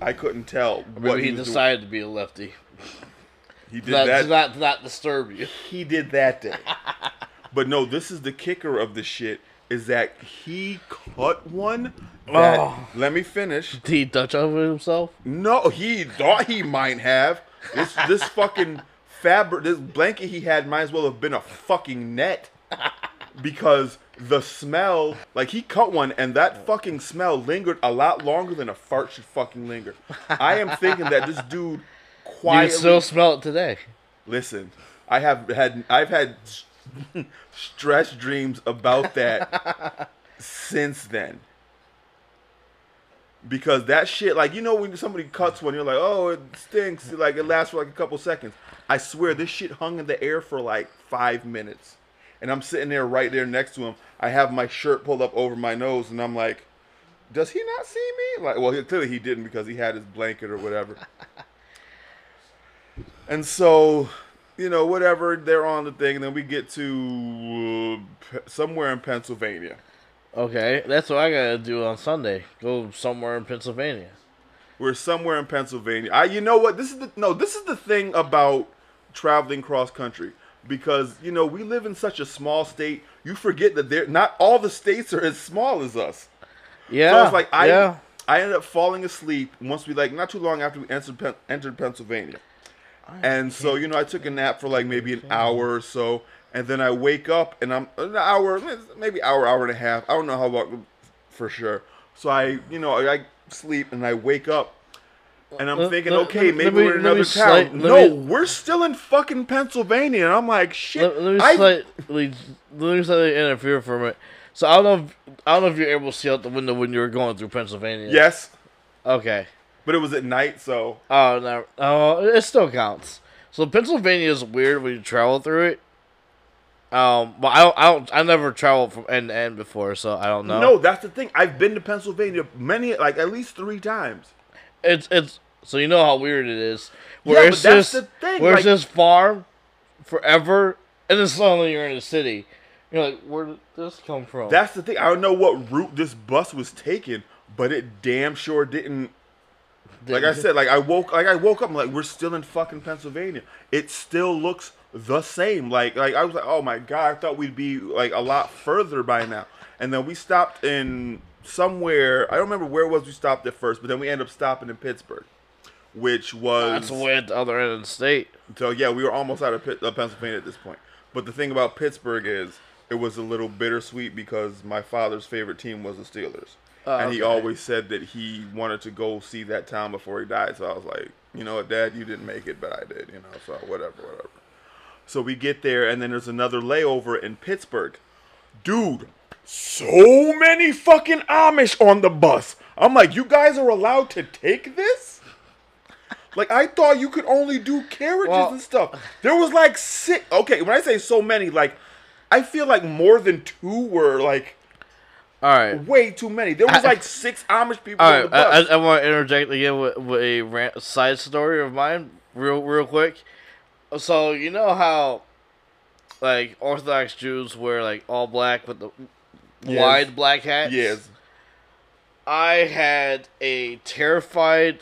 Speaker 1: I couldn't tell
Speaker 2: Or
Speaker 1: what
Speaker 2: maybe
Speaker 1: he,
Speaker 2: he
Speaker 1: was
Speaker 2: decided to be a lefty.
Speaker 1: He did
Speaker 2: Not,
Speaker 1: that.
Speaker 2: to not, not disturb you.
Speaker 1: he did that day. but no, this is the kicker of the shit is that he cut one. That,
Speaker 2: Oh.
Speaker 1: Let me finish.
Speaker 2: Did he touch over himself?
Speaker 1: No, he thought he might have. This this fucking fabric, this blanket he had might as well have been a fucking net. Because the smell, like he cut one, and that fucking smell lingered a lot longer than a fart should fucking linger. I am thinking that this dude quietly
Speaker 2: can still smell it today.
Speaker 1: Listen, I have had I've had stress dreams about that since then. Because that shit, like you know, when somebody cuts one, you're like, oh, it stinks. Like it lasts for like a couple seconds. I swear, this shit hung in the air for like five minutes, and I'm sitting there right there next to him. I have my shirt pulled up over my nose, and I'm like, does he not see me? Like, well, clearly he didn't because he had his blanket or whatever. And so, you know, whatever, they're on the thing, and then we get to uh, somewhere in Pennsylvania.
Speaker 2: Okay, that's what I gotta do on Sunday. Go somewhere in Pennsylvania.
Speaker 1: We're somewhere in Pennsylvania. I, you know what? This is the no. This is the thing about traveling cross country because you know we live in such a small state. You forget that there not all the states are as small as us.
Speaker 2: Yeah.
Speaker 1: So it's like I
Speaker 2: yeah.
Speaker 1: I ended up falling asleep once we like not too long after we entered entered Pennsylvania. And so you know I took a nap for like maybe an hour or so, and then I wake up and I'm an hour, maybe hour, hour and a half. I don't know how long for sure. So I you know I sleep and I wake up, And I'm
Speaker 2: Let-
Speaker 1: thinking,
Speaker 2: let-
Speaker 1: okay,
Speaker 2: let-
Speaker 1: maybe
Speaker 2: let me-
Speaker 1: we're in another town.
Speaker 2: slight-
Speaker 1: no,
Speaker 2: me-
Speaker 1: we're still in fucking Pennsylvania. And I'm like, shit.
Speaker 2: Let, let me
Speaker 1: I-
Speaker 2: slightly, let me slightly interfere for a minute. So I don't know. If, I don't know if you're able to see out the window when you were going through Pennsylvania.
Speaker 1: yes,
Speaker 2: Okay.
Speaker 1: But it was at night, so
Speaker 2: Oh no. Oh, it still counts. So Pennsylvania is weird when you travel through it. Um, but I don't. I don't. I never traveled from end to end before, so I don't know.
Speaker 1: no, that's the thing. I've been to Pennsylvania many, like at least three times.
Speaker 2: It's it's. So you know how weird it is. Where
Speaker 1: Yeah, but that's
Speaker 2: just
Speaker 1: the thing,
Speaker 2: where
Speaker 1: like-
Speaker 2: just farm, forever, and then suddenly you're in a city. You're like, where did this come from?
Speaker 1: That's the thing. I don't know what route this bus was taking, but it damn sure didn't. Like I said, like I woke, like I woke up, I'm like we're still in fucking Pennsylvania. It still looks the same. Like, like I was like, oh my god, I thought we'd be like a lot further by now. And then we stopped in somewhere. I don't remember where it was we stopped at first, but then we ended up stopping in Pittsburgh, which was
Speaker 2: That's way at the other end of the state.
Speaker 1: so yeah, we were almost out of Pitt, uh, Pennsylvania at this point. But the thing about Pittsburgh is it was a little bittersweet because my father's favorite team was the Steelers,
Speaker 2: Oh,
Speaker 1: and he
Speaker 2: okay.
Speaker 1: always said that he wanted to go see that town before he died. So I was like, you know what, Dad, you didn't make it, but I did. You know, so whatever, whatever. So we get there, and then there's another layover in Pittsburgh. Dude, so many fucking Amish on the bus. I'm like, you guys are allowed to take this? Like I thought you could only do carriages
Speaker 2: Well-
Speaker 1: and stuff. There was like six. Okay, when I say so many, like I feel like more than two were like
Speaker 2: All right.
Speaker 1: way too many. There was
Speaker 2: I-
Speaker 1: like six Amish people
Speaker 2: All
Speaker 1: on
Speaker 2: right, I. I, I want to interject again with, with a rant, side story of mine, real real quick. So you know how, like Orthodox Jews wear like all black with the
Speaker 1: Yes.
Speaker 2: wide black hats.
Speaker 1: yes.
Speaker 2: I had a terrified,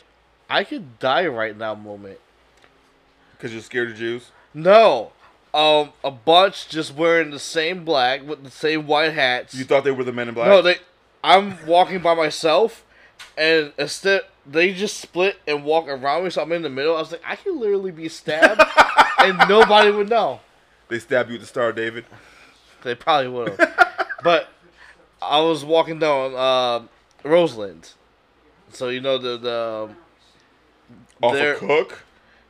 Speaker 2: I could die right now moment.
Speaker 1: Because you're scared of Jews.
Speaker 2: No, um, a bunch just wearing the same black with the same white hats.
Speaker 1: You thought they were the men in black.
Speaker 2: No, they. I'm walking by myself, and instead they just split and walk around me. So I'm in the middle. I was like, I could literally be stabbed, and nobody would know.
Speaker 1: They stabbed you with the Star David.
Speaker 2: They probably would have. but I was walking down uh, Roseland, so you know the the
Speaker 1: Off
Speaker 2: They're-
Speaker 1: a cook.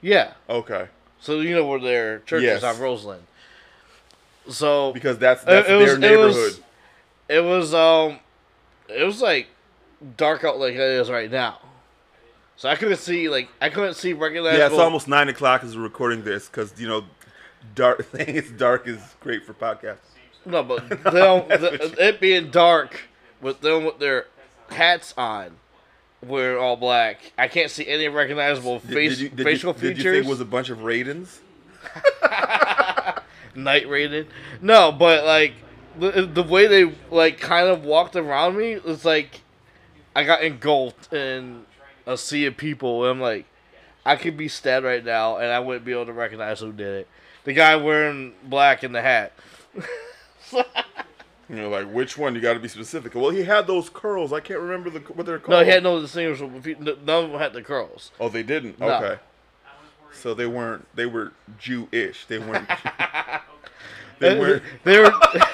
Speaker 2: yeah.
Speaker 1: Okay.
Speaker 2: So you know where their church
Speaker 1: Yes.
Speaker 2: is on Roseland. So
Speaker 1: Because that's
Speaker 2: It-
Speaker 1: that's
Speaker 2: it was-
Speaker 1: their
Speaker 2: it
Speaker 1: neighborhood.
Speaker 2: was- it was um, it was like dark out like it is right now. So I couldn't see like I couldn't see recognizable.
Speaker 1: yeah, it's almost nine o'clock as we're recording this because you know, dark. thing. it's dark is great for podcasts.
Speaker 2: no, but them, the, it being dark with them with their hats on, we're all black. I can't see any recognizable face
Speaker 1: did you, did
Speaker 2: facial
Speaker 1: you,
Speaker 2: features.
Speaker 1: Did you think it was a bunch of Raidens?
Speaker 2: night rated. No, but like the, the way they like kind of walked around me was like I got engulfed in a sea of people. And I'm like, I could be stabbed right now, and I wouldn't be able to recognize who did it. The guy wearing black in the hat.
Speaker 1: You know, like which one? You got to be specific. Well, he had those curls. I can't remember the what they're called.
Speaker 2: No, he had no distinguishable. fe- None of them had the curls.
Speaker 1: Oh, they didn't.
Speaker 2: No.
Speaker 1: Okay. So they weren't. They were Jewish. They weren't. they weren't.
Speaker 2: They were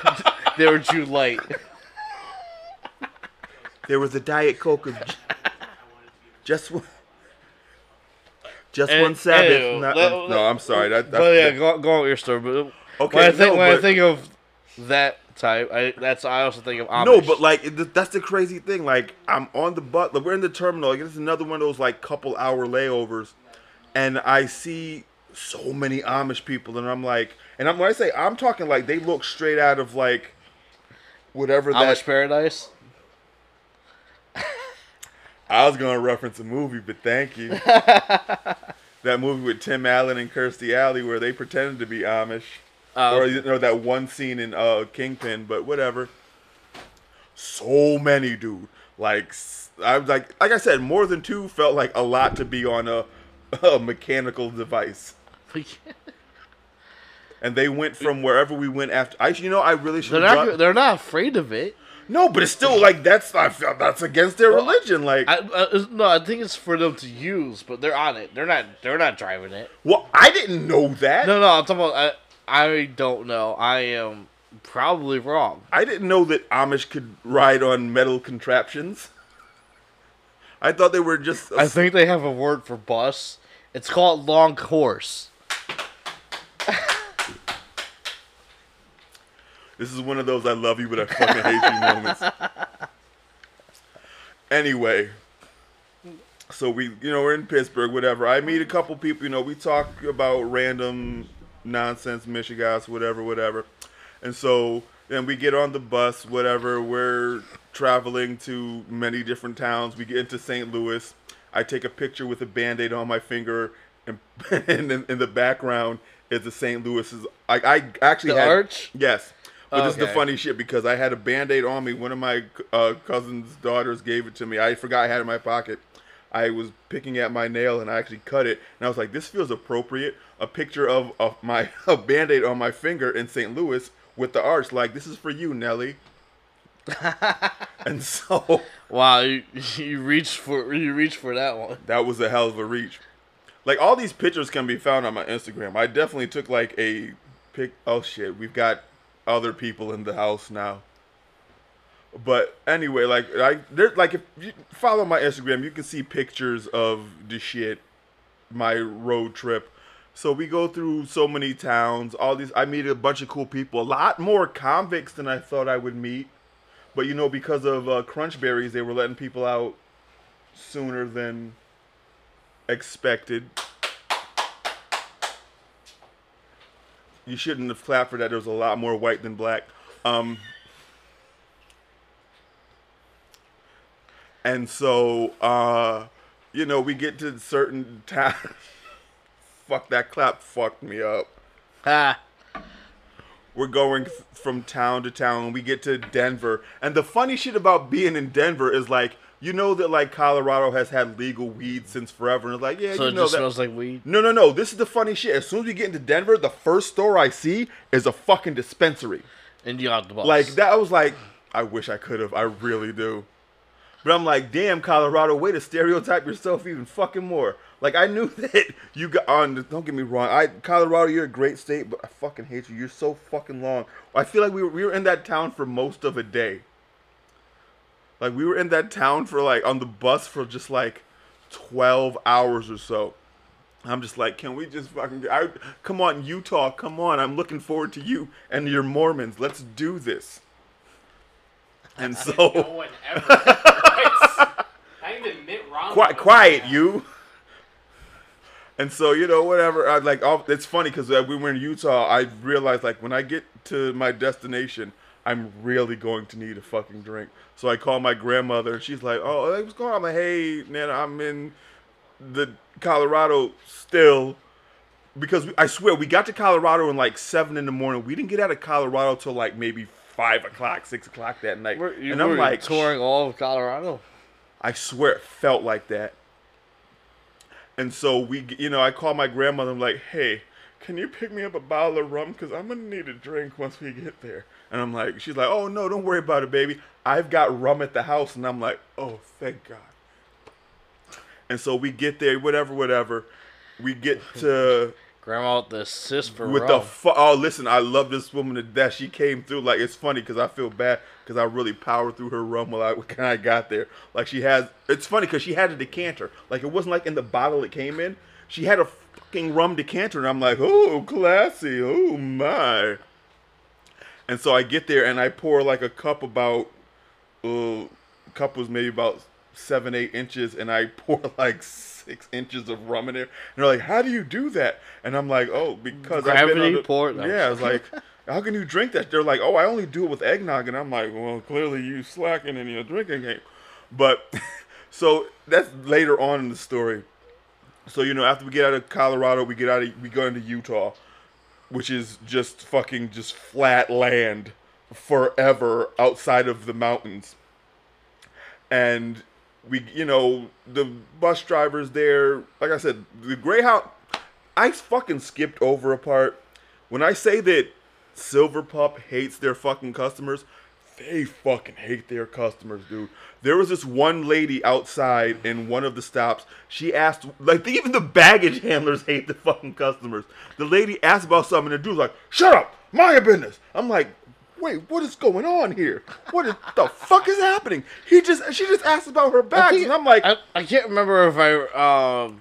Speaker 2: they were Jew light.
Speaker 1: There was a diet coke of just one. Just
Speaker 2: And-
Speaker 1: one Sabbath.
Speaker 2: anyway,
Speaker 1: Not-
Speaker 2: let-
Speaker 1: no, I'm sorry. That, that,
Speaker 2: But yeah,
Speaker 1: that-
Speaker 2: go, go on with your story. But
Speaker 1: Okay,
Speaker 2: when I think
Speaker 1: no,
Speaker 2: when I think of that type, I that's I also think of Amish.
Speaker 1: No, but like it, that's the crazy thing. Like I'm on the bus. Like, we're in the terminal. Like it's another one of those like couple hour layovers, and I see so many Amish people, and I'm like, and I'm when I say I'm talking like they look straight out of like whatever
Speaker 2: Amish. Paradise.
Speaker 1: I was gonna reference a movie, but thank you. that movie with Tim Allen and Kirstie Alley where they pretended to be Amish.
Speaker 2: Uh,
Speaker 1: or you know that one scene in uh Kingpin, but whatever. So many, dude. Like I was like, like I said, more than two felt like a lot to be on a, a mechanical device. And they went from wherever we went after. I, you know, I really should.
Speaker 2: they're not. They're not afraid of it.
Speaker 1: no, but it's still like that's I feel that's against their religion. Like,
Speaker 2: I, I, no, I think it's for them to use, but they're on it. They're not. They're not driving it.
Speaker 1: well, I didn't know that.
Speaker 2: No, no. I'm talking about. I, don't know. I am probably wrong.
Speaker 1: I didn't know that Amish could ride on metal contraptions. I thought they were just.
Speaker 2: I think they have a word for bus. It's called long course.
Speaker 1: This is one of those I love you but I fucking hate you moments. Anyway, so we, you know, we're in Pittsburgh, whatever. I meet a couple people, you know, we talk about random nonsense, Michigas, whatever, whatever. And so then we get on the bus, whatever. We're traveling to many different towns. We get into St. Louis. I take a picture with a band aid on my finger, and, and in, in the background is the St. Louis's. I, I actually
Speaker 2: The
Speaker 1: had,
Speaker 2: arch?
Speaker 1: Yes. But this is the funny shit because I had a band aid on me. One of my uh, cousin's daughters gave it to me. I forgot I had it in my pocket. I was picking at my nail and I actually cut it. And I was like, this feels appropriate. A picture of, of my a band aid on my finger in St. Louis with the arch. Like, this is for you, Nelly. and so
Speaker 2: Wow, you, you reached for you reached for that one.
Speaker 1: that was a hell of a reach. Like all these pictures can be found on my Instagram. I definitely took like a pic. Oh shit, we've got other people in the house now. But anyway, like I there's like if you follow my Instagram, you can see pictures of the shit, my road trip. So we go through so many towns. All these, I meet a bunch of cool people. A lot more convicts than I thought I would meet. But you know, because of uh, Crunchberries, they were letting people out sooner than expected. You shouldn't have clapped for that. There was a lot more white than black. Um, and so, uh, you know, we get to certain towns. Fuck that clap fucked me up
Speaker 2: Ha!
Speaker 1: we're going f- from town to town and we get to Denver. And the funny shit about being in Denver is like, you know that like Colorado has had legal weed since forever. And it's like, yeah,
Speaker 2: So
Speaker 1: you
Speaker 2: it
Speaker 1: know
Speaker 2: just
Speaker 1: that.
Speaker 2: smells like weed.
Speaker 1: no, no, no. This is the funny shit. As soon as we get into Denver, the first store I see is a fucking dispensary.
Speaker 2: And you got the bus.
Speaker 1: Like that I was like, I wish I could have. I really do. But I'm like, damn, Colorado, way to stereotype yourself even fucking more. Like I knew that you got oh, on. Don't get me wrong. I Colorado, you're a great state, but I fucking hate you. You're so fucking long. I feel like we were we were in that town for most of a day. Like we were in that town for like on the bus for just like twelve hours or so. I'm just like, can we just fucking I, come on, Utah? Come on, I'm looking forward to you and your Mormons. Let's do this. And
Speaker 4: No
Speaker 1: so,
Speaker 4: one ever. Not even Mitt Romney.
Speaker 1: quiet, quiet, you. And so, you know, whatever. I like. I'll, it's funny because uh, we were in Utah. I realized like when I get to my destination, I'm really going to need a fucking drink. So I call my grandmother, and she's like, "Oh, what's going on?" I'm like, "Hey, Nana, I'm in the Colorado still." Because we, I swear we got to Colorado in like seven in the morning. We didn't get out of Colorado till like maybe five o'clock, six o'clock that night.
Speaker 2: Were- you
Speaker 1: and I'm like,
Speaker 2: touring all of Colorado.
Speaker 1: I swear it felt like that. And so we, you know, I call my grandmother. I'm like, "Hey, can you pick me up a bottle of rum? Cause I'm gonna need a drink once we get there." And I'm like, she's like, "Oh no, don't worry about it, baby. I've got rum at the house." And I'm like, "Oh, thank God." And so we get there, whatever, whatever. We get to
Speaker 2: Grandma with the assist for
Speaker 1: with the fu- oh listen i love this woman to death. She came through like it's funny because i feel bad because i really powered through her rum while i when i got there. Like she has it's funny because she had a decanter. Like it wasn't like in the bottle it came in. She had a fucking rum decanter and i'm like oh classy oh my. And so i get there and i pour like a cup about uh cup was maybe about seven eight inches and i pour like six inches of rum in there and they're like how do you do that and i'm like oh because I've been
Speaker 2: Gravity
Speaker 1: the-
Speaker 2: pour? No.
Speaker 1: yeah i was like how can you drink that they're like oh i only do it with eggnog and i'm like well clearly you slacking in your drinking game but so that's later on in the story so you know after we get out of colorado we get out of we go into utah which is just fucking just flat land forever outside of the mountains. And we, you know, the bus drivers there, like I said, the Greyhound, I fucking skipped over a part. When I say that Silver Pup hates their fucking customers, they fucking hate their customers, dude. There was this one lady outside in one of the stops. She asked, like, even the baggage handlers hate the fucking customers. The lady asked about something, and the dude's like, "Shut up, your business." I'm like, wait, what is going on here? What is, the fuck is happening? He just she just asked about her bags,
Speaker 2: think-
Speaker 1: and I'm like,
Speaker 2: I, I can't remember if I um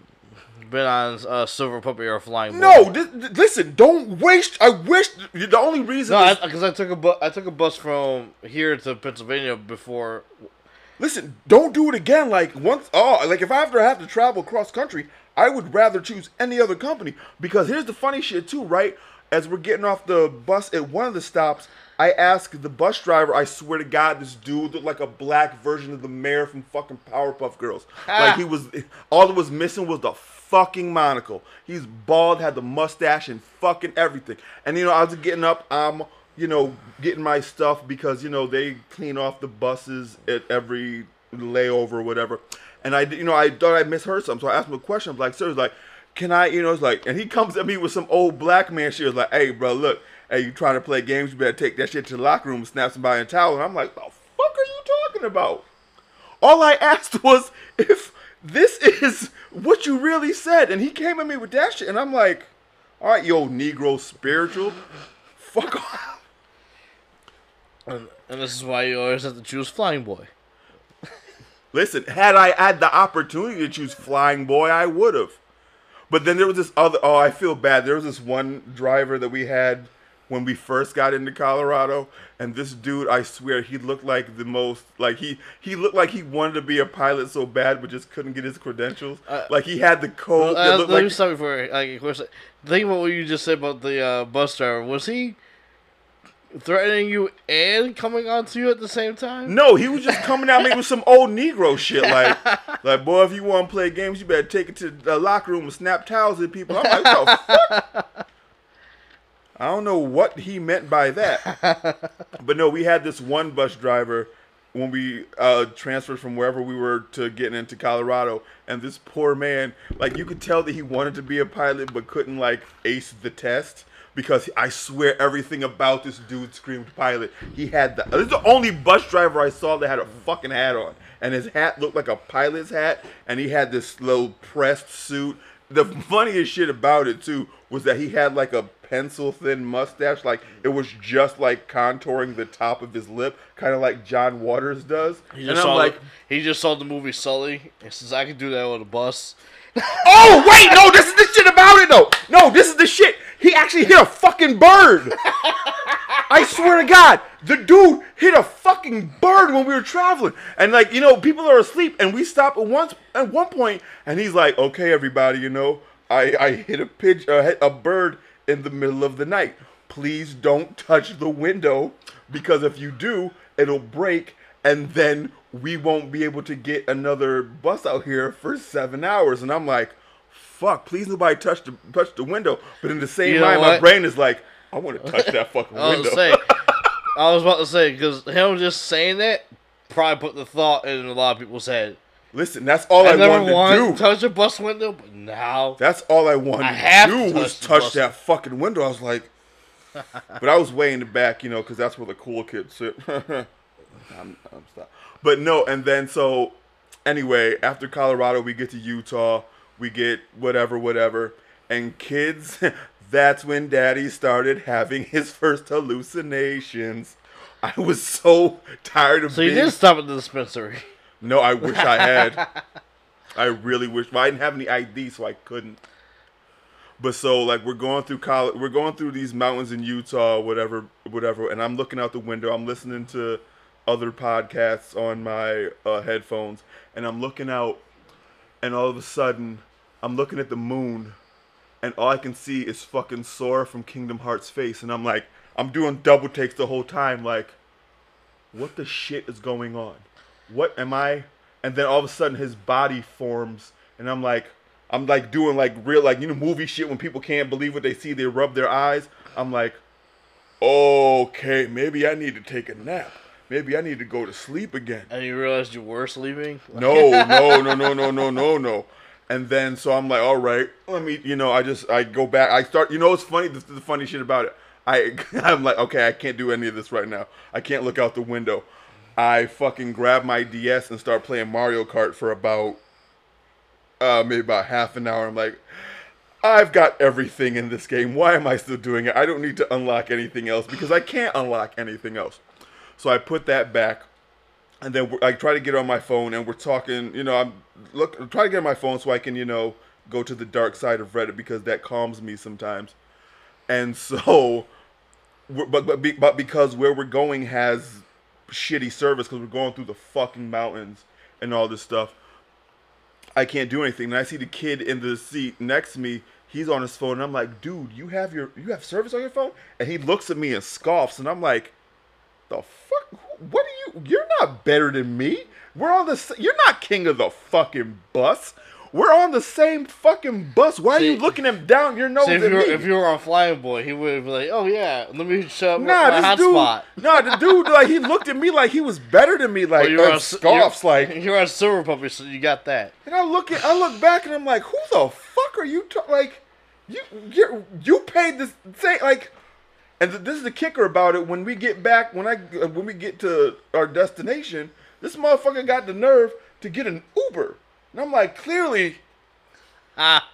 Speaker 2: been on uh, Silver Puppy or Flying
Speaker 1: no, th- listen, don't waste. I wish the only reason.
Speaker 2: No, because I, took a bu- I took a bus from here to Pennsylvania before.
Speaker 1: Listen, don't do it again. Like once, oh, like if I ever have to travel cross country, I would rather choose any other company because here's the funny shit too, right? As we're getting off the bus at one of the stops, I asked the bus driver. I swear to God, this dude looked like a black version of the mayor from fucking Powerpuff Girls. Ah. Like he was, all that was missing was the fucking monocle. He's bald, had the mustache and fucking everything. And you know, I was getting up. I'm, you know, getting my stuff because you know they clean off the buses at every layover or whatever. And I, you know, I thought I misheard something, so I asked him a question. I'm like, sir, like, can I, you know, it's like, and he comes at me with some old black man shit. It's like, hey, bro, look, hey, you trying to play games? You better take that shit to the locker room and snap somebody in a towel. And I'm like, the fuck are you talking about? All I asked was if this is what you really said, and he came at me with that shit, and I'm like, all right, yo, Negro spiritual, fuck off.
Speaker 2: And, and this is why you always have to choose Flying Boy.
Speaker 1: Listen, had I had the opportunity to choose Flying Boy, I would have. But then there was this other. Oh, I feel bad. There was this one driver that we had when we first got into Colorado, and this dude, I swear, he looked like the most. Like he he looked like he wanted to be a pilot so bad, but just couldn't get his credentials. like he had the code. that
Speaker 2: Uh,
Speaker 1: looked
Speaker 2: let me
Speaker 1: like,
Speaker 2: stop you for like, course. Think about what you just said about the uh, bus driver. Was he threatening you and coming on to you at the same time?
Speaker 1: No, he was just coming at me with some old Negro shit. Like, like boy, if you want to play games, you better take it to the locker room and snap towels at people. I'm like, what the fuck? I don't know what he meant by that. But no, we had this one bus driver when we uh, transferred from wherever we were to getting into Colorado, and this poor man, like you could tell that he wanted to be a pilot but couldn't like ace the test because I swear everything about this dude screamed pilot. He had the this is the only bus driver I saw that had a fucking hat on, and his hat looked like a pilot's hat, and he had this little pressed suit. The funniest shit about it too was that he had like a pencil thin mustache, like it was just like contouring the top of his lip, kind of like John Waters does.
Speaker 2: He
Speaker 1: And I'm like,
Speaker 2: the, he just saw the movie Sully. He says I can do that on a bus.
Speaker 1: Oh wait, no, this is the shit about it though. No, this is the shit. He actually hit a fucking bird. I swear to God, the dude hit a fucking bird when we were traveling, and like you know, people are asleep, and we stop at once at one point, and he's like, "Okay, everybody, you know, I I hit a pigeon, uh, a bird in the middle of the night. Please don't touch the window because if you do, it'll break, and then we won't be able to get another bus out here for seven hours." And I'm like, "Fuck, please nobody touch the touch the window." But in the same
Speaker 2: You know
Speaker 1: mind, my brain is like, "I want to touch that fucking
Speaker 2: I was
Speaker 1: window."
Speaker 2: say, I was about to say because him just saying that probably put the thought in a lot of people's head.
Speaker 1: Listen, that's all I,
Speaker 2: I, never
Speaker 1: wanted
Speaker 2: wanted
Speaker 1: to do.
Speaker 2: to touch a bus window, but now
Speaker 1: That's all I wanted
Speaker 2: I
Speaker 1: to
Speaker 2: to
Speaker 1: do was
Speaker 2: touch the
Speaker 1: touch
Speaker 2: bus.
Speaker 1: that fucking window. I was like, but I was way in the back, you know, because that's where the cool kids sit. I'm, I'm stop. But no, and then so anyway, after Colorado, we get to Utah, we get whatever, whatever, and kids. That's when Daddy started having his first hallucinations. I was so tired of
Speaker 2: so you
Speaker 1: being
Speaker 2: did stop at the dispensary.
Speaker 1: no, I wish I had. I really wish. But I didn't have any ID, so I couldn't. But so like we're going through college, we're going through these mountains in Utah, whatever, whatever, and I'm looking out the window. I'm listening to other podcasts on my uh, headphones, and I'm looking out, and all of a sudden, I'm looking at the moon, and all I can see is fucking Sora from Kingdom Hearts face, and I'm like, I'm doing double takes the whole time, like, what the shit is going on? What am I? And then all of a sudden his body forms, and I'm like, I'm like doing like real like you know movie shit when people can't believe what they see, they rub their eyes. I'm like, okay, maybe I need to take a nap. Maybe I need to go to sleep again.
Speaker 2: And you realized you were sleeping.
Speaker 1: No, no, no, no, no, no, no, no. And then so I'm like, all right, let me, you know, I just I go back. I start, you know, it's funny? This is the funny shit about it. I I'm like, okay, I can't do any of this right now. I can't look out the window. I fucking grab my DS and start playing Mario Kart for about uh maybe about half an hour. I'm like, I've got everything in this game. Why am I still doing it? I don't need to unlock anything else because I can't unlock anything else. So I put that back, and then I try to get on my phone, and we're talking. You know, I'm look trying to get on my phone so I can, you know, go to the dark side of Reddit because that calms me sometimes. And so, but but, be, but because where we're going has shitty service because we're going through the fucking mountains and all this stuff. I can't do anything. And I see the kid in the seat next to me. He's on his phone, and I'm like, "Dude, you have your you have service on your phone?" And he looks at me and scoffs, and I'm like, "The fuck? What are you? You're not better than me. We're on the. You're not king of the fucking bus. We're on the same fucking bus. Why are you looking him down your nose
Speaker 2: See, if
Speaker 1: at
Speaker 2: you were
Speaker 1: me?"
Speaker 2: if you were on Flying Boy, he would be like, "Oh yeah, let me show up
Speaker 1: Nah,
Speaker 2: my
Speaker 1: dude.
Speaker 2: hotspot."
Speaker 1: Nah, the dude like he looked at me like he was better than me. Like
Speaker 2: Or you're on,
Speaker 1: scoffs
Speaker 2: you're,
Speaker 1: like.
Speaker 2: you're on Silver Puppy, so you got that.
Speaker 1: And I look at I look back and I'm like, who the fuck are you? Like, you you you paid this say like, and th- this is the kicker about it. When we get back, when I uh, when we get to our destination, this motherfucker got the nerve to get an Uber, and I'm like, clearly.
Speaker 2: Ah,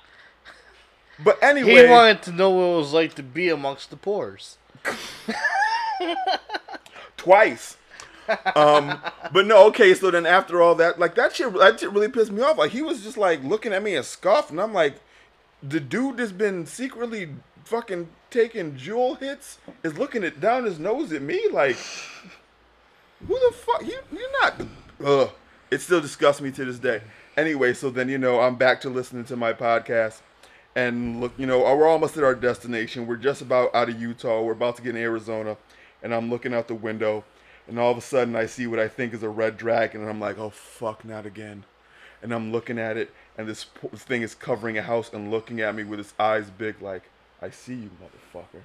Speaker 1: But anyway, he
Speaker 2: wanted to know what it was like to be amongst the poor's.
Speaker 1: twice. um, but no, okay. So then after all that, like that shit, that shit really pissed me off. Like he was just like looking at me and scoffed, and I'm like, the dude that's been secretly fucking taking Juul hits is looking it down his nose at me like, who the fuck? You you're not. Ugh. It still disgusts me to this day. Anyway, so then you know I'm back to listening to my podcast. And look, you know, we're almost at our destination. We're just about out of Utah. We're about to get in Arizona. And I'm looking out the window. And all of a sudden, I see what I think is a red dragon. And I'm like, oh, fuck, not again. And I'm looking at it. And this po- thing is covering a house and looking at me with its eyes big, like, I see you, motherfucker.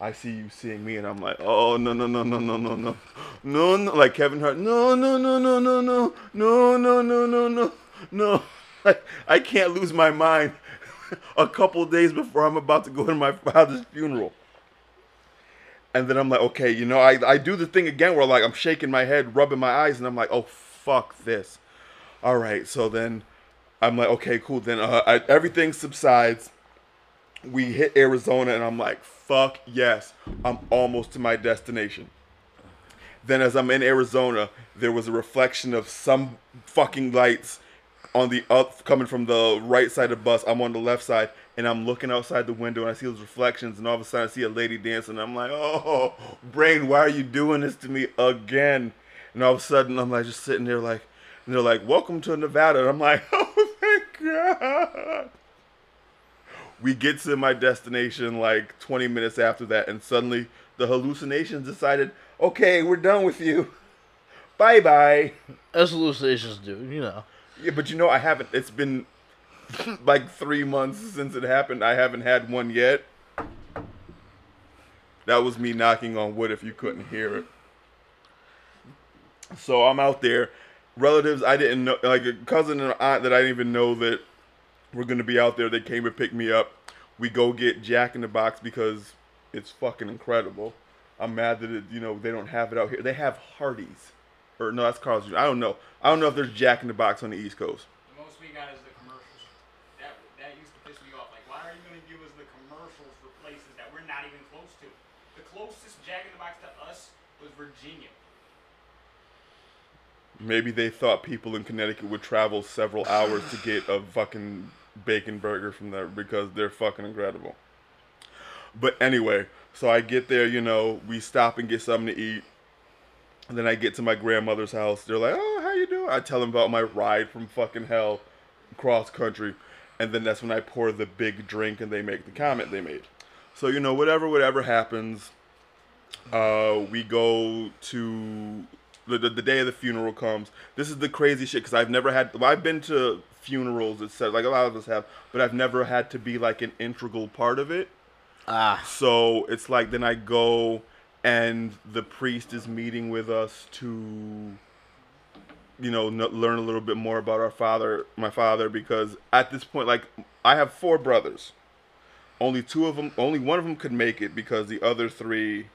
Speaker 1: I see you seeing me. And I'm like, oh, no, no, no, no, no, no, no. No, no. Like Kevin Hart, no, no, no, no, no, no. No, no, no, no, no. No. Like, I can't lose my mind a couple days before I'm about to go to my father's funeral. And then I'm like, okay, you know, I, I do the thing again where like I'm shaking my head, rubbing my eyes, and I'm like, oh fuck this. All right, so then I'm like, okay, cool. Then uh, I, everything subsides. We hit Arizona, and I'm like, fuck yes, I'm almost to my destination. Then as I'm in Arizona, there was a reflection of some fucking lights on the up coming from the right side of the bus. I'm on the left side and I'm looking outside the window and I see those reflections and all of a sudden I see a lady dancing. I'm like, oh, brain, why are you doing this to me again? And all of a sudden I'm like just sitting there like, and they're like, welcome to Nevada. And I'm like, oh thank God. We get to my destination like 20 minutes after that and suddenly the hallucinations decided, okay, we're done with you. Bye bye.
Speaker 2: As hallucinations do, you know.
Speaker 1: Yeah, but you know, I haven't. It's been like three months since it happened. I haven't had one yet. That was me knocking on wood if you couldn't hear it. So I'm out there. Relatives I didn't know, like a cousin and aunt that I didn't even know that were to be out there. They came and picked me up. We go get Jack in the Box because it's fucking incredible. I'm mad that it, you know they don't have it out here. They have Hardee's, or no, that's Carl's Jr. I don't know. I don't know if there's Jack in the Box on the East Coast.
Speaker 4: The most we got is the commercials. That that used to piss me off. Like, why are you to give us the commercials for places that we're not even close to? The closest Jack in the Box to us was Virginia.
Speaker 1: Maybe they thought people in Connecticut would travel several hours to get a fucking bacon burger from there because they're fucking incredible. But anyway, so I get there, you know, we stop and get something to eat. And then I get to my grandmother's house. They're like, "Oh, how you doing?" I tell them about my ride from fucking hell cross country. And then that's when I pour the big drink and they make the comment they made. So, you know, whatever whatever happens, uh, we go to the, the, the day of the funeral comes. This is the crazy shit because I've never had. Well, I've been to funerals, etc. Like a lot of us have, but I've never had to be like an integral part of it.
Speaker 2: Ah,
Speaker 1: So it's like then I go and the priest is meeting with us to, you know, n- learn a little bit more about our father, my father, because at this point, like I have four brothers. Only two of them, only one of them could make it because the other three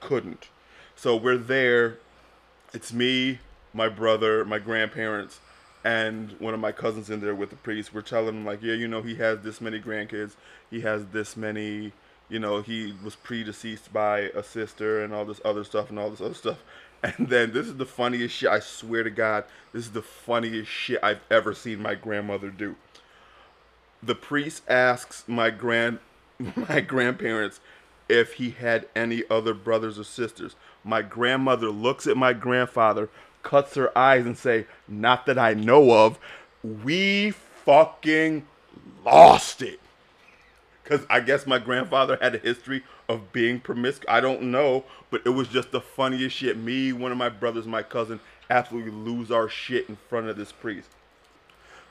Speaker 1: couldn't. So we're there. It's me, my brother, my grandparents, and one of my cousins in there with the priest. We're telling him like, yeah, you know, he has this many grandkids. He has this many. You know, he was predeceased by a sister and all this other stuff and all this other stuff. And then this is the funniest shit. I swear to God, this is the funniest shit I've ever seen my grandmother do. The priest asks my grand my grandparents if he had any other brothers or sisters. My grandmother looks at my grandfather, cuts her eyes, and say, "Not that I know of." We fucking lost it. Cause I guess my grandfather had a history of being promiscuous. I don't know, but it was just the funniest shit. Me, one of my brothers, my cousin, absolutely lose our shit in front of this priest.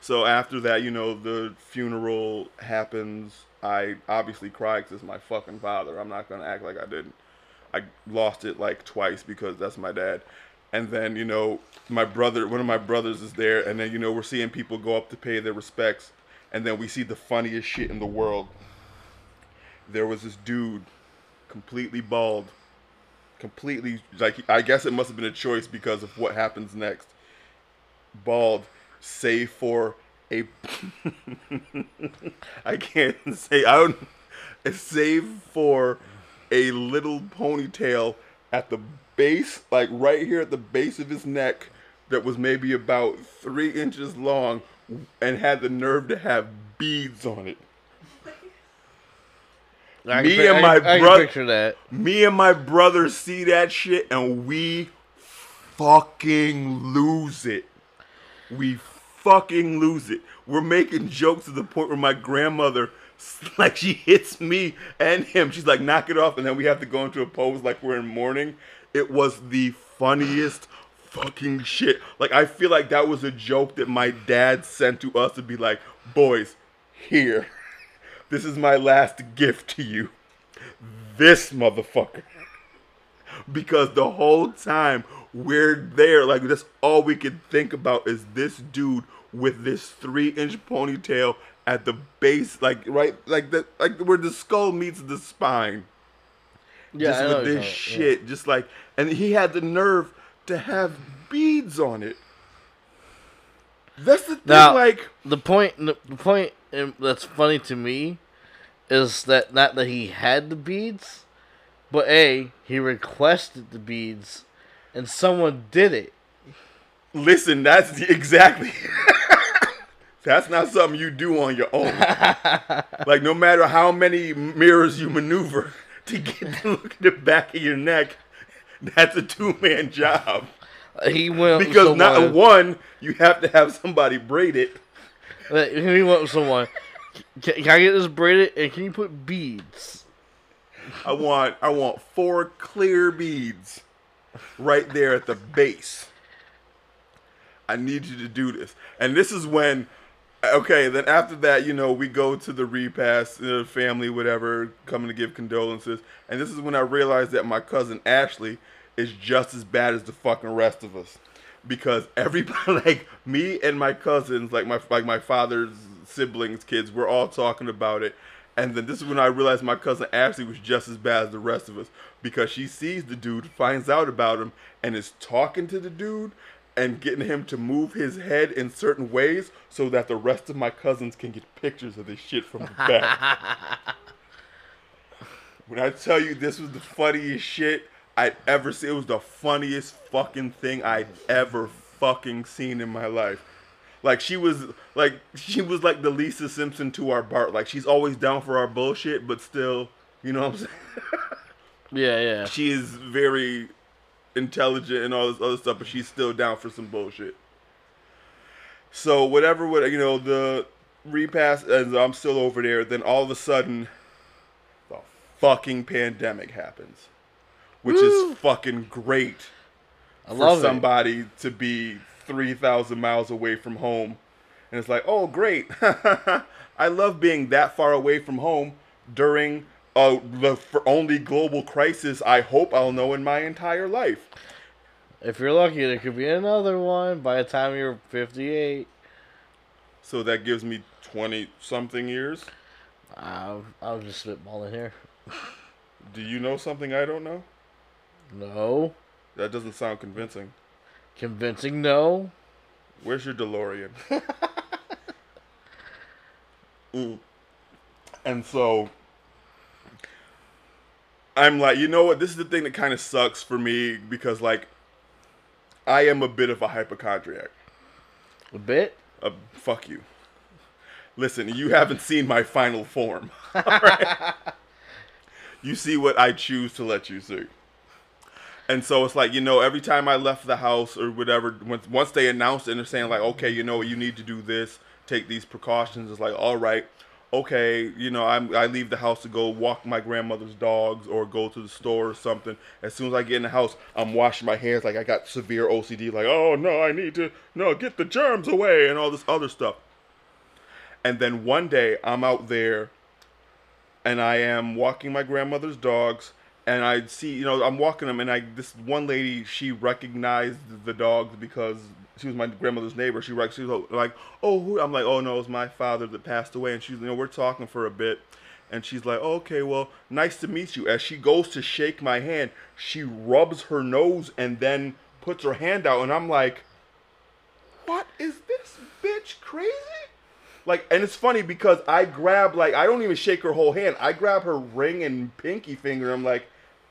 Speaker 1: So after that, you know, the funeral happens. I obviously cry because it's my fucking father. I'm not gonna act like I didn't. I lost it like twice because that's my dad. And then you know, my brother, one of my brothers is there, and then you know we're seeing people go up to pay their respects, and then we see the funniest shit in the world. There was this dude, completely bald, completely like I guess it must have been a choice because of what happens next. Bald, save for a I can't say I don't save for a little ponytail at the base, like right here at the base of his neck, that was maybe about three inches long, and had the nerve to have beads on it.
Speaker 2: I
Speaker 1: Me
Speaker 2: can,
Speaker 1: and
Speaker 2: I
Speaker 1: my
Speaker 2: can- I can
Speaker 1: broth-
Speaker 2: picture that.
Speaker 1: Me and my brother see that shit, and we fucking lose it. We fucking lose it. We're making jokes to the point where my grandmother, like, she hits me and him. She's like, knock it off. And then we have to go into a pose like we're in mourning. It was the funniest fucking shit. Like, I feel like that was a joke that my dad sent to us to be like, boys, here. This is my last gift to you. This motherfucker because the whole time we're there, like that's all we could think about is this dude with this three inch ponytail at the base, like right, like the like where the skull meets the spine.
Speaker 2: Yeah,
Speaker 1: just
Speaker 2: I know
Speaker 1: with this
Speaker 2: talking- yeah.
Speaker 1: shit, just like, and he had the nerve to have beads on it. That's the thing,
Speaker 2: Now-
Speaker 1: like.
Speaker 2: the point the point um, that's funny to me is that not that he had the beads, but a he requested the beads, and someone did it.
Speaker 1: Listen, that's the, exactly. that's not something you do on your own. like no matter how many mirrors you maneuver to get to look at the back of your neck, that's a two-man job.
Speaker 2: He went
Speaker 1: Because not one, you have to have somebody braid it.
Speaker 2: he went with someone. Can, can I get this braided and can you put beads?
Speaker 1: I want, I want four clear beads right there at the base. I need you to do this. And this is when, okay, then after that, you know, we go to the repast, the family, whatever, coming to give condolences. And this is when I realized that my cousin Ashley is just as bad as the fucking rest of us. Because everybody, like me and my cousins, like my like my father's siblings, kids, we're all talking about it. And then this is when I realized my cousin Ashley was just as bad as the rest of us because she sees the dude, finds out about him, and is talking to the dude and getting him to move his head in certain ways so that the rest of my cousins can get pictures of this shit from the back. when I tell you this was the funniest shit I'd ever seen, it was the funniest fucking thing I'd ever fucking seen in my life. Like she was like she was like the Lisa Simpson to our Bart. Like she's always down for our bullshit, but still, you know what I'm saying?
Speaker 2: Yeah, yeah.
Speaker 1: she is very intelligent and all this other stuff, but she's still down for some bullshit. So whatever, what you know, the repast, and I'm still over there. Then all of a sudden, the fucking pandemic happens, which
Speaker 2: Woo.
Speaker 1: is fucking great
Speaker 2: I
Speaker 1: for
Speaker 2: love it.
Speaker 1: somebody to be three thousand miles away from home, and it's like, oh great, I love being that far away from home during uh, the only global crisis I hope I'll know in my entire life.
Speaker 2: If you're lucky, there could be another one by the time you're 58.
Speaker 1: So that gives me twenty something years.
Speaker 2: Uh, I was just spitballing here.
Speaker 1: Do you know something I don't know?
Speaker 2: No.
Speaker 1: That doesn't sound convincing.
Speaker 2: Convincing no.
Speaker 1: Where's your DeLorean? Mm. And so I'm like, you know what? This is the thing that kind of sucks for me because, like, I am a bit of a hypochondriac.
Speaker 2: A bit.
Speaker 1: Uh, fuck you. Listen, you haven't seen my final form. You see what I choose to let you see. And so it's like, you know, every time I left the house or whatever, once, they announced it and they're saying, like, okay, you know, you need to do this, take these precautions, it's like, all right, okay, you know, I'm, I leave the house to go walk my grandmother's dogs or go to the store or something. As soon as I get in the house, I'm washing my hands like I got severe OCD, like, oh, no, I need to, no, get the germs away and all this other stuff. And then one day I'm out there and I am walking my grandmother's dogs, and I see, you know, I'm walking them, and I this one lady, she recognized the dogs because she was my grandmother's neighbor. She she was like, oh, who? I'm like, oh no, it was my father that passed away, and she's, you know, we're talking for a bit, and she's like, oh, okay, well, nice to meet you. As she goes to shake my hand, she rubs her nose and then puts her hand out, and I'm like, what is this bitch crazy? Like, and it's funny because I grab like I don't even shake her whole hand. I grab her ring and pinky finger. I'm like,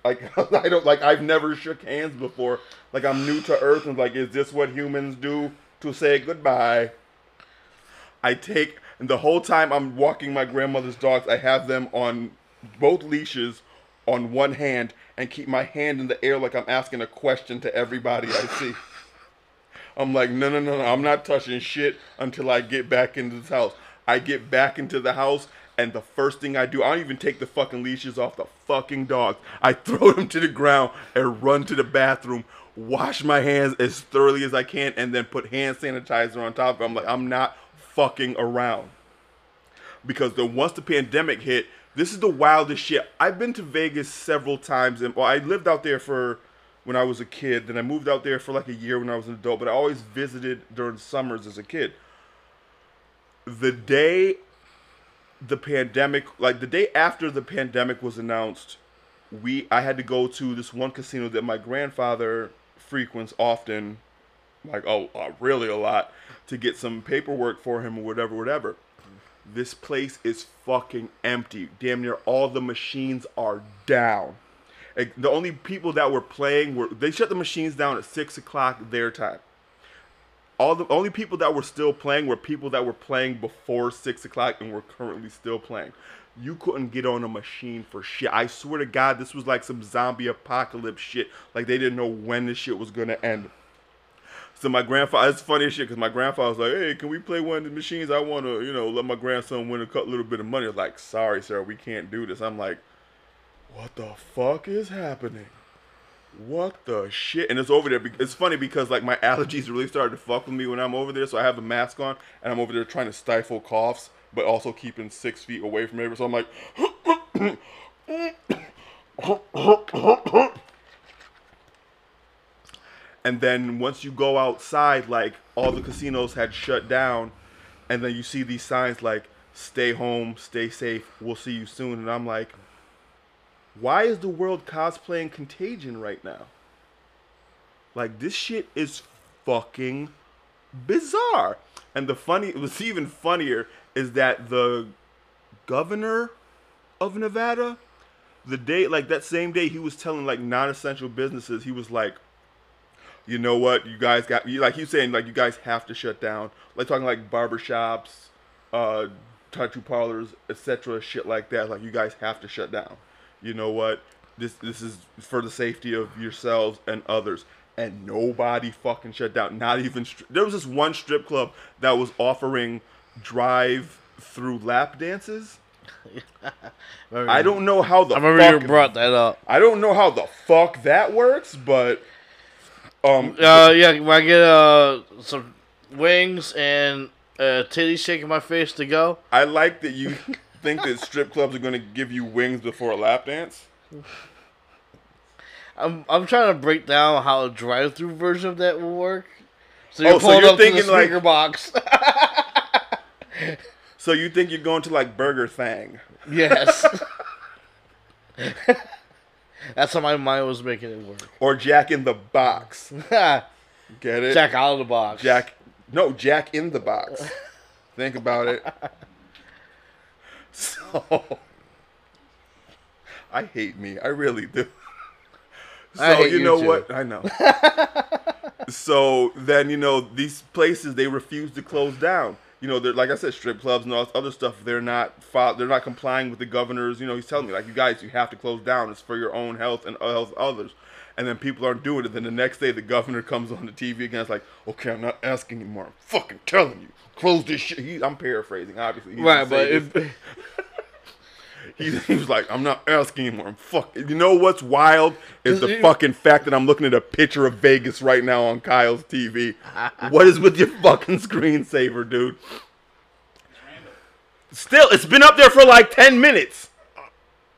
Speaker 1: like I don't like I've never shook hands before. Like I'm new to Earth and like, is this what humans do to say goodbye? I take and the whole time I'm walking my grandmother's dogs, I have them on both leashes on one hand and keep my hand in the air like I'm asking a question to everybody I see. I'm like, no, no, no, no. I'm not touching shit until I get back into this house. I get back into the house, and the first thing I do, I don't even take the fucking leashes off the fucking dogs. I throw them to the ground and run to the bathroom, wash my hands as thoroughly as I can, and then put hand sanitizer on top of it. I'm like, I'm not fucking around. Because the once the pandemic hit, this is the wildest shit. I've been to Vegas several times, and well, I lived out there for when I was a kid. Then I moved out there for like a year when I was an adult, but I always visited during summers as a kid. The day the pandemic, like the day after the pandemic was announced, we I had to go to this one casino that my grandfather frequents often, like oh uh, really a lot, to get some paperwork for him or whatever, whatever. This place is fucking empty. Damn near all the machines are down. Like, the only people that were playing were they shut the machines down at six o'clock their time. All the only people that were still playing were people that were playing before six o'clock and were currently still playing. You couldn't get on a machine for shit. I swear to God, this was like some zombie apocalypse shit. Like they didn't know when this shit was gonna end. So my grandfather, it's funny as shit because my grandfather was like, "Hey, can we play one of the machines? I want to, you know, let my grandson win a cut, little bit of money." I was like, "Sorry, sir, we can't do this." I'm like, "What the fuck is happening? What the shit?" And it's over there. It's funny because like my allergies really started to fuck with me when I'm over there. So I have a mask on and I'm over there trying to stifle coughs, but also keeping six feet away from everyone. So I'm like. And then once you go outside, like all the casinos had shut down, and then you see these signs like "Stay home, stay safe, we'll see you soon." And I'm like, why is the world cosplaying Contagion right now? Like this shit is fucking bizarre. And the funny, what's even funnier is that the governor of Nevada, the day like that same day, he was telling like non-essential businesses, he was like you know what, you guys got like he's saying like you guys have to shut down. Like talking like barbershops, uh tattoo parlors, etc. shit like that. Like you guys have to shut down. You know what? This this is for the safety of yourselves and others. And nobody fucking shut down. Not even stri- there was this one strip club that was offering drive through lap dances. I don't know how the
Speaker 2: I remember
Speaker 1: fuck
Speaker 2: you brought that up.
Speaker 1: I don't know how the fuck that works, but um
Speaker 2: Uh, yeah, when I get uh some wings and uh, titty shaking my face to go.
Speaker 1: I like that you think that strip clubs are going to give you wings before a lap dance.
Speaker 2: I'm I'm trying to break down how a drive-through version of that will work. So
Speaker 1: Oh,
Speaker 2: you're
Speaker 1: so
Speaker 2: pulling
Speaker 1: you're
Speaker 2: up to the
Speaker 1: thinking, like-
Speaker 2: box.
Speaker 1: So you think you're going to like Burger Thang?
Speaker 2: yes. That's how my mind was making it work.
Speaker 1: or Jack in the Box? Get it?
Speaker 2: Jack out of the box.
Speaker 1: Jack No, Jack in the Box. Think about it. So I hate me. I really do. So you
Speaker 2: you
Speaker 1: know
Speaker 2: too.
Speaker 1: what? I know. so then you know these places they refuse to close down. You know, they're like I said, strip clubs and all this other stuff. They're not fo- they're not complying with the governors. You know, he's telling me like, you guys, you have to close down. It's for your own health and uh, health of others. And then people aren't doing it. Then the next day, the governor comes on the TV again. It's like, okay, I'm not asking anymore. I'm fucking telling you, close this shit. He, I'm paraphrasing, obviously.
Speaker 2: Right, but if,
Speaker 1: He, he was like, I'm not asking anymore. I'm fucking. You know what's wild is the fucking fact that I'm looking at a picture of Vegas right now on Kyle's TV. what is with your fucking screensaver, dude? Still, it's been up there for like 10 minutes.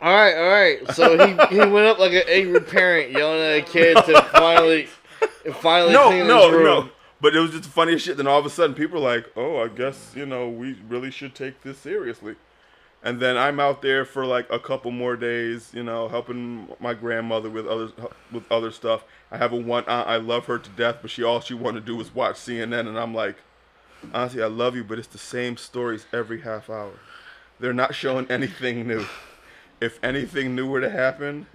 Speaker 2: All right, all right. So he, he went up like an angry parent yelling at a kid to finally, finally
Speaker 1: No,
Speaker 2: clean
Speaker 1: no,
Speaker 2: his room.
Speaker 1: no. But it was just the funniest shit. Then all of a sudden, people are like, "Oh, I guess you know we really should take this seriously." And then I'm out there for like a couple more days, you know, helping my grandmother with other with other stuff. I have a one aunt. I love her to death, but she all she wanted to do was watch CNN, and I'm like, honestly, I love you, but it's the same stories every half hour. They're not showing anything new. If anything new were to happen,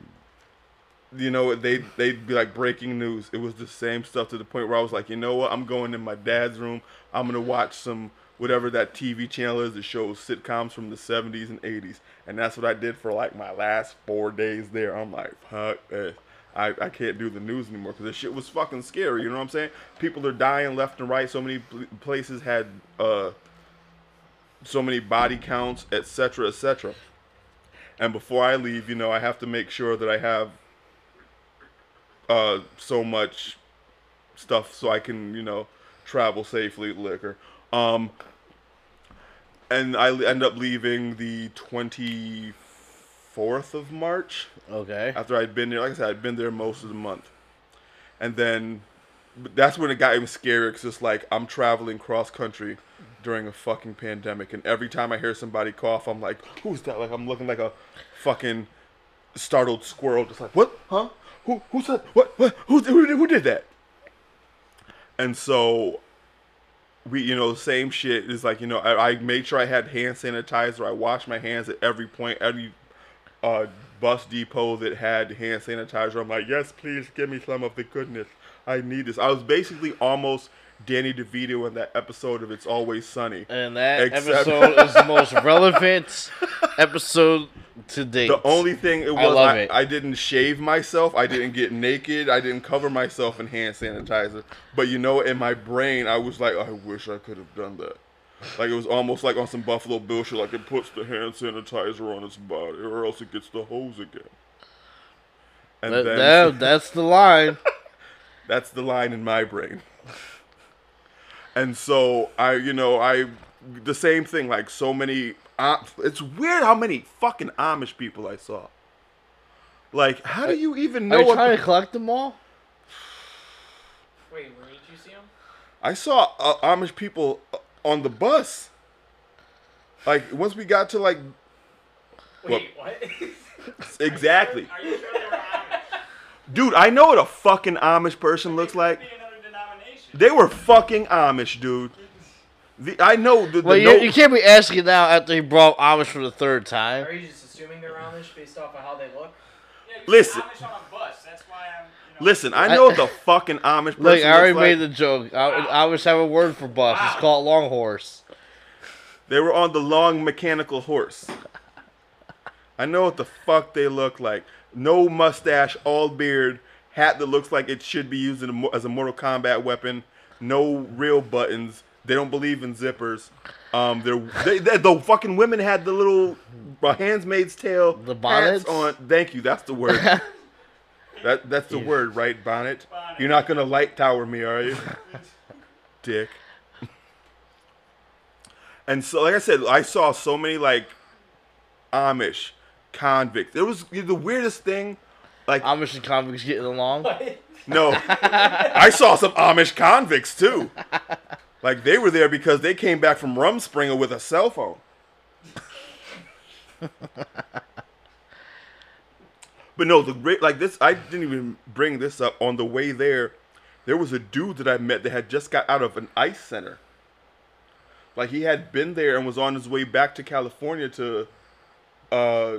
Speaker 1: you know, they they'd be like breaking news. It was the same stuff to the point where I was like, you know what? I'm going in my dad's room. I'm gonna watch some whatever that TV channel is that shows sitcoms from the 70s and 80s, and that's what I did for like my last four days there. I'm like, fuck this. I, I can't do the news anymore because this shit was fucking scary. You know what I'm saying? People are dying left and right. So many places had uh, so many body counts, etc., etc. And before I leave, you know, I have to make sure that I have uh, so much stuff so I can, you know, travel safely, liquor. Um, and I end up leaving the 24th of March
Speaker 2: Okay.
Speaker 1: after I'd been there. Like I said, I'd been there most of the month. And then that's when it got even scarier because it's like I'm traveling cross country during a fucking pandemic. And every time I hear somebody cough, I'm like, who's that? Like, I'm looking like a fucking startled squirrel. Just like, what? Huh? Who, who said, what? What? Who, who, did- who did that? And so we, you know, same shit is like, you know, I, I made sure I had hand sanitizer. I washed my hands at every point, every uh, bus depot that had hand sanitizer. I'm like, yes, please give me some of the goodness. I need this. I was basically almost Danny DeVito in that episode of It's Always Sunny.
Speaker 2: And that
Speaker 1: Except-
Speaker 2: episode is the most relevant episode to date.
Speaker 1: The only thing it was,
Speaker 2: I
Speaker 1: I,
Speaker 2: it.
Speaker 1: I didn't shave myself. I didn't get naked. I didn't cover myself in hand sanitizer. But you know, in my brain, I was like, I wish I could have done that. Like it was almost like on some Buffalo Bill shit. Like it puts the hand sanitizer on its body, or else it gets the hose again. And
Speaker 2: That-
Speaker 1: then
Speaker 2: that- that's the line.
Speaker 1: That's the line in my brain. And so I, you know, I the same thing. Like so many, uh, it's weird how many fucking Amish people I saw. Like, how do you even
Speaker 2: Are
Speaker 1: know?
Speaker 2: you
Speaker 1: what
Speaker 2: trying to collect them all?
Speaker 4: Wait, where did you see them?
Speaker 1: I saw uh, Amish people uh, on the bus. Like once we got to like
Speaker 4: Wait, what?
Speaker 1: exactly,
Speaker 4: Are you sure they were Amish?
Speaker 1: dude. I know what a fucking Amish person looks like.
Speaker 4: Be another denomination.
Speaker 1: They were fucking Amish, dude. The, I know the, the
Speaker 2: Well, you,
Speaker 1: note-
Speaker 2: you can't be asking now after he brought Amish for the third time.
Speaker 5: Are you just assuming they're Amish based off of how they look?
Speaker 4: Yeah,
Speaker 1: Listen.
Speaker 4: Amish on a bus. That's why I'm. You know,
Speaker 1: Listen, I know what the fucking Amish person
Speaker 2: Look, I already
Speaker 1: looks
Speaker 2: made
Speaker 1: like.
Speaker 2: the joke. I, Amish have a word for bus. It's
Speaker 4: Wow.
Speaker 2: called long horse.
Speaker 1: They were on the long mechanical horse. I know what the fuck they look like. No mustache, all beard, hat that looks like it should be used in a, as a Mortal Kombat weapon. No real buttons. They don't believe in zippers. Um, they're, they, they, the fucking women had the little uh, handsmaid's tale
Speaker 2: The bonnets?
Speaker 1: on. Thank you. That's the word. that that's the word, right? Bonnet.
Speaker 4: Bonnet.
Speaker 1: You're not gonna light tower me, are you? Dick. And so, like I said, I saw so many like Amish convicts. It was the weirdest thing. Like,
Speaker 2: Amish and convicts getting along.
Speaker 1: no, I saw some Amish convicts too. Like they were there because they came back from Rumspringa with a cell phone. but no, the great like this. I didn't even bring this up on the way there. there was a dude that I met that had just got out of an ICE center. Like he had been there and was on his way back to California to uh,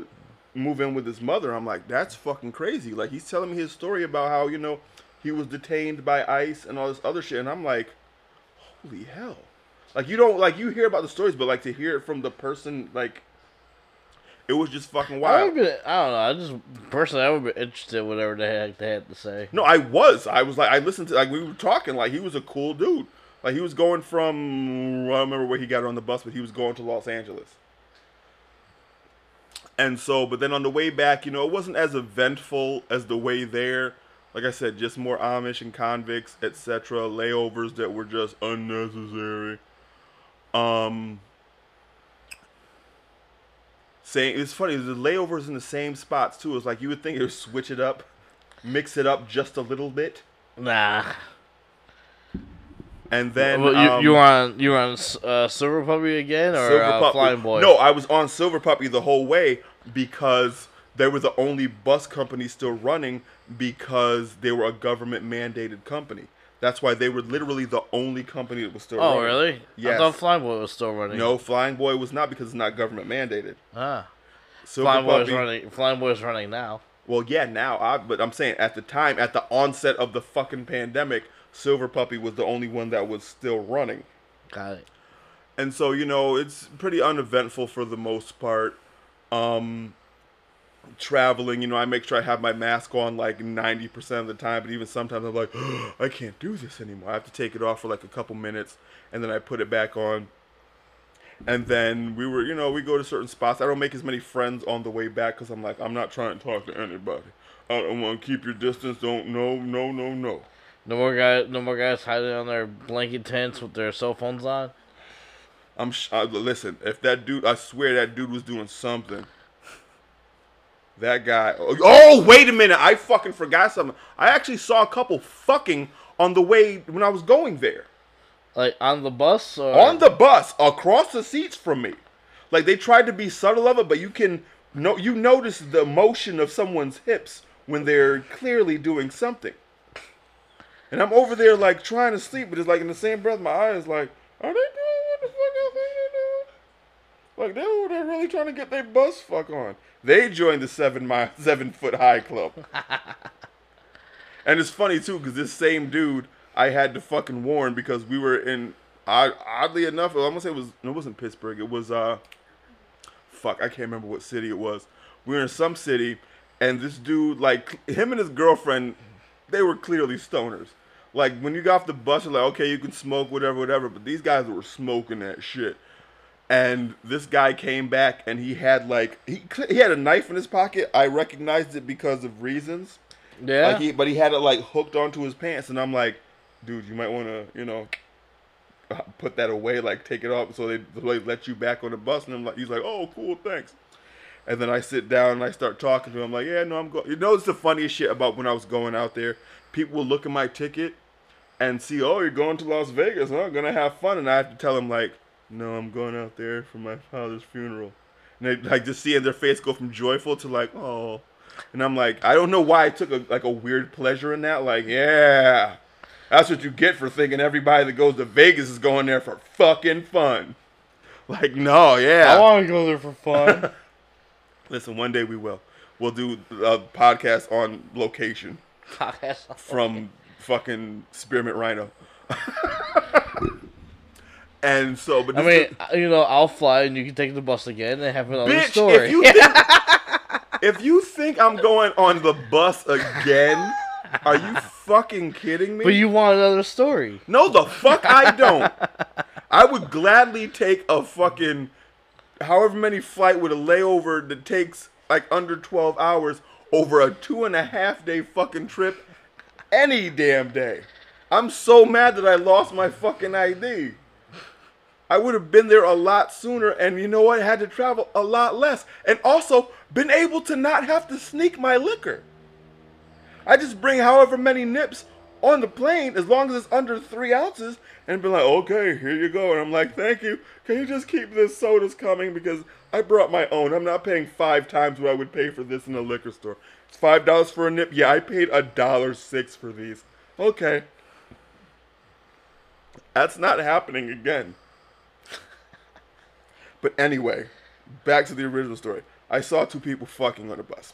Speaker 1: move in with his mother. I'm like, that's fucking crazy. Like he's telling me his story about how you know he was detained by ICE and all this other shit, and I'm like, holy hell. Like you don't like you hear about the stories, but like to hear it from the person, like it was just fucking
Speaker 2: I
Speaker 1: wild.
Speaker 2: would be, I don't know. I just personally, I would be interested in whatever the heck they had to say.
Speaker 1: No, I was. I was like, I listened to like we were talking. Like he was a cool dude. Like he was going from I don't remember where he got on the bus, but he was going to Los Angeles. And so, but then on the way back, you know, it wasn't as eventful as the way there. Like I said, just more Amish and convicts, etc. Layovers that were just unnecessary. Um, saying it's funny. The layovers in the same spots too. It's like you would think it would switch it up, mix it up just a little bit,
Speaker 2: Nah.
Speaker 1: And then
Speaker 2: Well, you
Speaker 1: um,
Speaker 2: you were on you were on uh, Silver Puppy again or
Speaker 1: Silver
Speaker 2: uh. Flying Boy?
Speaker 1: No, I was on Silver Puppy the whole way because they were the only bus company still running because they were a government mandated company. That's why they were literally the only company that was still
Speaker 2: Oh
Speaker 1: running.
Speaker 2: really? I
Speaker 1: Yes.
Speaker 2: thought Flying Boy was still running.
Speaker 1: No, Flying Boy was not because it's not government mandated.
Speaker 2: Ah.
Speaker 1: Silver
Speaker 2: Flying Boy is running. Flying Boy is running now.
Speaker 1: Well, yeah, now, I, but I'm saying at the time, at the onset of the fucking pandemic, Silver Puppy was the only one that was still running.
Speaker 2: Got it.
Speaker 1: And so, you know, it's pretty uneventful for the most part. Um, traveling, you know, I make sure I have my mask on like 90% of the time, but even sometimes I'm like, I can't do this anymore. I have to take it off for like a couple minutes and then I put it back on. And then we were, you know, we go to certain spots. I don't make as many friends on the way back because I'm like, I'm not trying to talk to anybody. I don't want to keep your distance. Don't, no, no, no, no.
Speaker 2: No more guys. No more guys hiding on their blanket tents with their cell phones on.
Speaker 1: I'm sh- uh, listen. If that dude, I swear that dude was doing something. That guy. Oh, oh, wait a minute! I fucking forgot something. I actually saw a couple fucking on the way when I was going there.
Speaker 2: Like on the bus or
Speaker 1: On the bus, across the seats from me. Like they tried to be subtle of it, but you can no, you notice the motion of someone's hips when they're clearly doing something. And I'm over there like trying to sleep, but it's like in the same breath, my eyes like, are they doing what the fuck I think they're doing? Like they're over there really trying to get their bus fuck on. They joined the seven mile, seven foot high club. and it's funny too, because this same dude I had to fucking warn because we were in. odd- Oddly enough, I'm gonna say it was. no, It wasn't Pittsburgh. It was uh. Fuck, I can't remember what city it was. We were in some city, and this dude, like him and his girlfriend, they were clearly stoners. Like when you got off the bus, you're like, okay, you can smoke whatever, whatever. But these guys were smoking that shit. And this guy came back, and he had like he he had a knife in his pocket. I recognized it because of reasons.
Speaker 2: yeah.
Speaker 1: Like he, but he had it like hooked onto his pants, and I'm like, dude, you might want to, you know, put that away, like take it off, so they, so they let you back on the bus. And I'm like, he's like, oh, cool, thanks. And then I sit down and I start talking to him. I'm like, yeah, no, I'm going. You know, it's the funniest shit about when I was going out there. People will look at my ticket and see, oh, you're going to Las Vegas, huh? Gonna have fun, and I have to tell them like, no, I'm going out there for my father's funeral. And they like just seeing their face go from joyful to like, oh. And I'm like, I don't know why I took a, like a weird pleasure in that. Like, yeah, that's what you get for thinking everybody that goes to Vegas is going there for fucking fun. Like, no, yeah.
Speaker 2: I want to go there for fun.
Speaker 1: Listen, one day we will. We'll do a podcast on location from fucking Spearmint Rhino. and so, but
Speaker 2: I mean, uh, you know, I'll fly and you can take the bus again and have another
Speaker 1: bitch,
Speaker 2: story.
Speaker 1: if you think if you think I'm going on the bus again, are you fucking kidding me?
Speaker 2: but you want another story.
Speaker 1: No, the fuck I don't. I would gladly take a fucking however many flight with a layover that takes like under 12 hours over a two and a half day fucking trip any damn day. I'm so mad that I lost my fucking ID. I would have been there a lot sooner, and you know what? I had to travel a lot less, and also been able to not have to sneak my liquor. I just bring however many nips on the plane, as long as it's under three ounces, and be like, okay, here you go. And I'm like, thank you. Can you just keep this sodas coming because I brought my own. I'm not paying five times what I would pay for this in a liquor store. Five dollars for a nip. Yeah, I paid a dollar six for these. Okay. That's not happening again. But anyway, back to the original story. I saw two people fucking on a bus.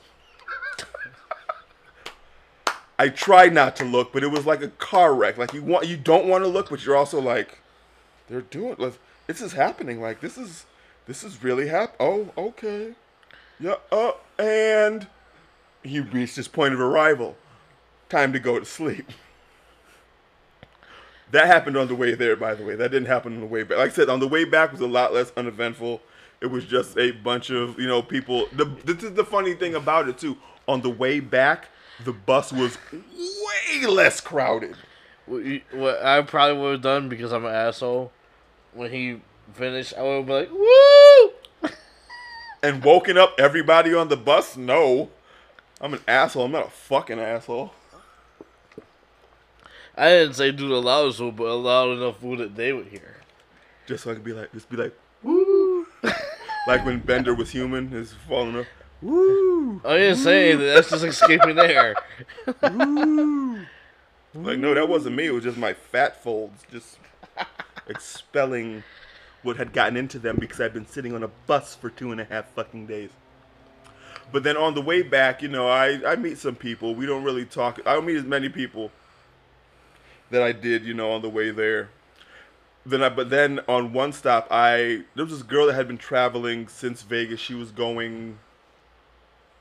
Speaker 1: I tried not to look, but it was like a car wreck. Like you want, you don't want to look, but you're also like, they're doing. like, This is happening. Like this is, this is really hap. Oh, okay. Yeah. Uh, and he reached his point of arrival. Time to go to sleep. That happened on the way there, by the way. That didn't happen on the way back. Like I said, on the way back was a lot less uneventful. It was just a bunch of you know people. The this is the funny thing about it too. On the way back, the bus was way less crowded.
Speaker 2: What, what I probably would have done because I'm an asshole. When he finished, I would be like, "Woo!"
Speaker 1: And woken up everybody on the bus. No, I'm an asshole. I'm not a fucking asshole.
Speaker 2: I didn't say do the loudest food, but loud enough food that they would hear.
Speaker 1: Just so I could be like, just be like, woo. like when Bender was human, is falling up. Woo.
Speaker 2: I didn't say anything. That's just escaping air.
Speaker 1: Like, no, that wasn't me. It was just my fat folds just expelling what had gotten into them because I'd been sitting on a bus for two and a half fucking days. But then on the way back, you know, I, I meet some people. We don't really talk. I don't meet as many people that I did, you know, on the way there. Then I, but then on one stop, I there was this girl that had been traveling since Vegas. She was going.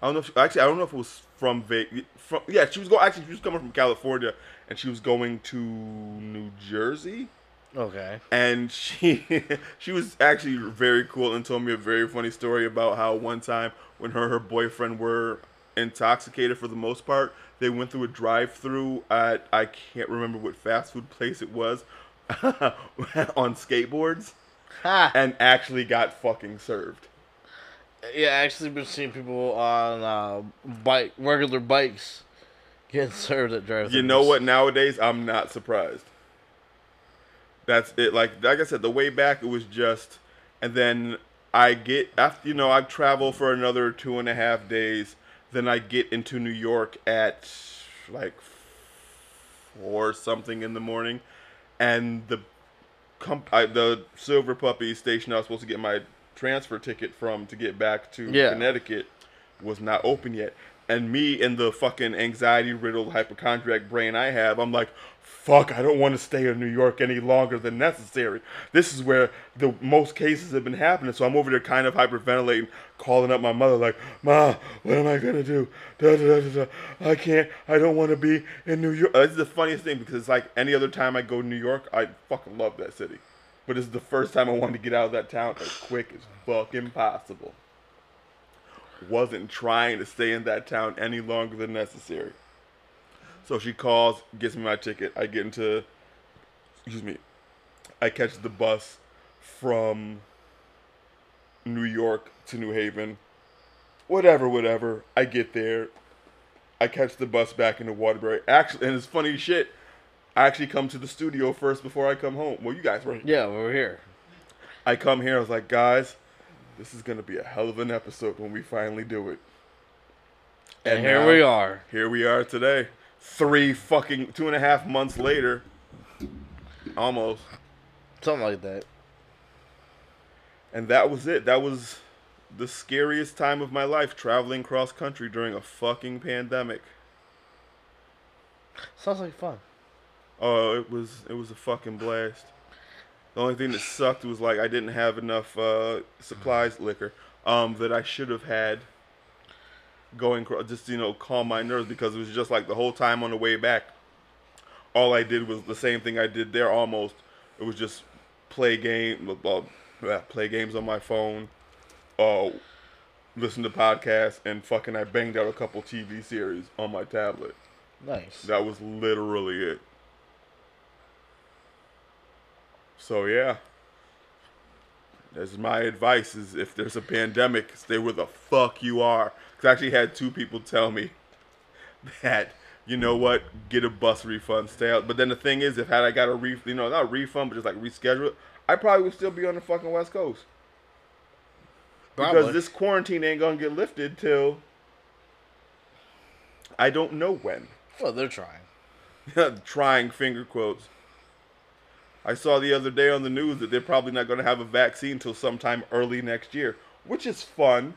Speaker 1: I don't know. If she, actually, I don't know if it was from Vegas. From yeah, she was going. Actually, she was coming from California, and she was going to New Jersey.
Speaker 2: Okay.
Speaker 1: And she she was actually very cool and told me a very funny story about how one time when her and her boyfriend were intoxicated for the most part, they went through a drive-through at I can't remember what fast food place it was on skateboards
Speaker 2: Ha!
Speaker 1: and actually got fucking served.
Speaker 2: Yeah, I actually been seeing people on uh, bike, regular bikes, getting served at drive.
Speaker 1: You know what? Nowadays, I'm not surprised. That's it. Like like I said, the way back it was just, and then I get after you know I travel for another two and a half days. Then I get into New York at like four something in the morning, and the comp- I, the Silver Puppy station I was supposed to get my transfer ticket from to get back to
Speaker 2: Yeah.
Speaker 1: Connecticut was not open yet. And me and the fucking anxiety riddled hypochondriac brain I have, I'm like, fuck, I don't want to stay in New York any longer than necessary. This is where the most cases have been happening. So I'm over there kind of hyperventilating, calling up my mother, like, Ma, what am I going to do? Da, da, da, da. I can't, I don't want to be in New York. This is the funniest thing because it's like any other time I go to New York, I fucking love that city. But this is the first time I wanted to get out of that town as quick as fucking possible wasn't trying to stay in that town any longer than necessary. So she calls, gets me my ticket. I get into, excuse me, I catch the bus from New York to New Haven. Whatever, whatever. I get there. I catch the bus back into Waterbury. Actually, and it's funny shit. I actually come to the studio first before I come home. Well, you guys were Here.
Speaker 2: Yeah, we're here.
Speaker 1: I come here, I was like, guys, this is gonna be a hell of an episode when we finally do it.
Speaker 2: And, here
Speaker 1: now,
Speaker 2: we are.
Speaker 1: Here we are today. Three fucking two and a half months later. Almost.
Speaker 2: Something like that.
Speaker 1: And that was it. That was the scariest time of my life traveling cross country during a fucking pandemic.
Speaker 2: Sounds like fun.
Speaker 1: Oh, it was it was a fucking blast. The only thing that sucked was like I didn't have enough uh, supplies liquor um, that I should have had going just you know calm my nerves because it was just like the whole time on the way back. All I did was the same thing I did there almost. It was just play game, uh, play games on my phone, uh, listen to podcasts, and fucking I banged out a couple TV series on my tablet.
Speaker 2: Nice.
Speaker 1: That was literally it. So yeah. That's my advice is if there's a pandemic, stay where the fuck you are. Cause I actually had two people tell me that, you know what, get a bus refund, stay out. But then the thing is, if had I got a ref you know, not a refund, but just like reschedule it, I probably would still be on the fucking West Coast.
Speaker 2: Probably.
Speaker 1: Because this quarantine ain't gonna get lifted till I don't know when.
Speaker 2: Well, they're trying.
Speaker 1: trying finger quotes. I saw the other day on the news that they're probably not going to have a vaccine until sometime early next year, which is fun.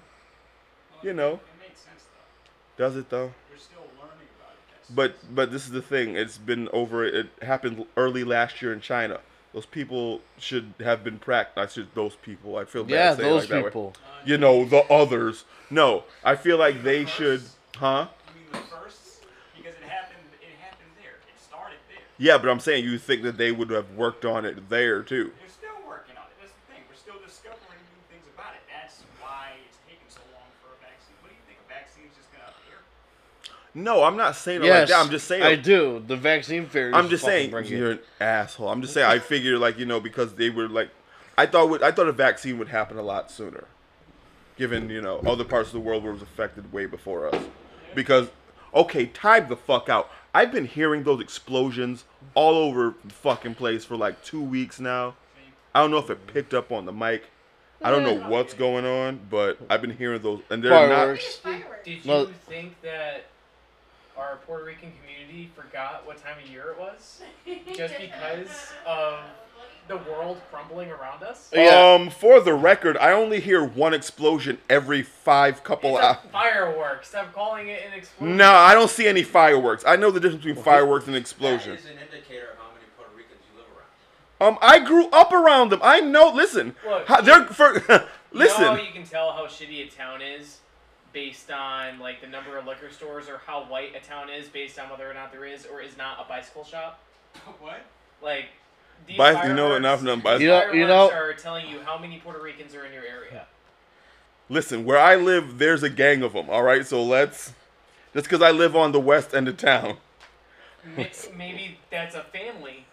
Speaker 1: You know.
Speaker 4: It makes sense though.
Speaker 1: Does it though?
Speaker 4: We're still learning about it. That's,
Speaker 1: But but this is the thing. It's been over. It happened early last year in China. Those people should have been practiced. Should those people. I feel bad.
Speaker 2: Yeah,
Speaker 1: saying it
Speaker 2: those
Speaker 1: like that way.
Speaker 2: people.
Speaker 1: You know the others. No, I feel like they should. Huh?
Speaker 4: you mean the firsts? Because it happened. It happened there. It started there.
Speaker 1: Yeah, but I'm saying you think that they would have worked on it there too.
Speaker 4: They're still working on it. That's the thing. We're still discovering new things about it. That's why it's taking so long for a vaccine. What do you think? A vaccine's just gonna appear?
Speaker 1: No, I'm not saying it
Speaker 2: Yes,
Speaker 1: like that. I'm just saying.
Speaker 2: I do. The vaccine theory.
Speaker 1: I'm just saying you're an asshole. I'm just saying I figured like you know because they were like, I thought would I thought a vaccine would happen a lot sooner, given you know other parts of the world were affected way before us. Because okay, time the fuck out. I've been hearing those explosions all over the fucking place for like two weeks now. I don't know if it picked up on the mic. I don't know what's going on, but I've been hearing those, and they're
Speaker 2: Fireworks.
Speaker 5: Did, did you think that our Puerto Rican community forgot what time of year it was? Just because of the world crumbling around us?
Speaker 2: Yeah.
Speaker 1: Um, for the record, I only hear one explosion every five couple
Speaker 5: It's
Speaker 1: hours.
Speaker 5: Fireworks. firework. Stop calling it an explosion.
Speaker 1: No, I don't see any fireworks. I know the difference between fireworks and explosion.
Speaker 6: That is an indicator of how many Puerto Ricans you live around.
Speaker 1: Um, I grew up around them. I know. Listen,
Speaker 5: Look,
Speaker 1: how, they're for.
Speaker 5: You know how
Speaker 1: listen,
Speaker 5: you can tell how shitty a town is based on like the number of liquor stores, or how white a town is based on whether or not there is or is not a bicycle shop.
Speaker 4: what?
Speaker 5: Like these
Speaker 1: Bicy- you know
Speaker 5: fireworks-
Speaker 1: enough number-
Speaker 5: these
Speaker 2: You know- you know-
Speaker 5: are telling you how many Puerto Ricans are in your area.
Speaker 1: listen. Where I live, there's a gang of them. All right, so let's. Just because I live on the west end of town.
Speaker 5: Maybe that's a family.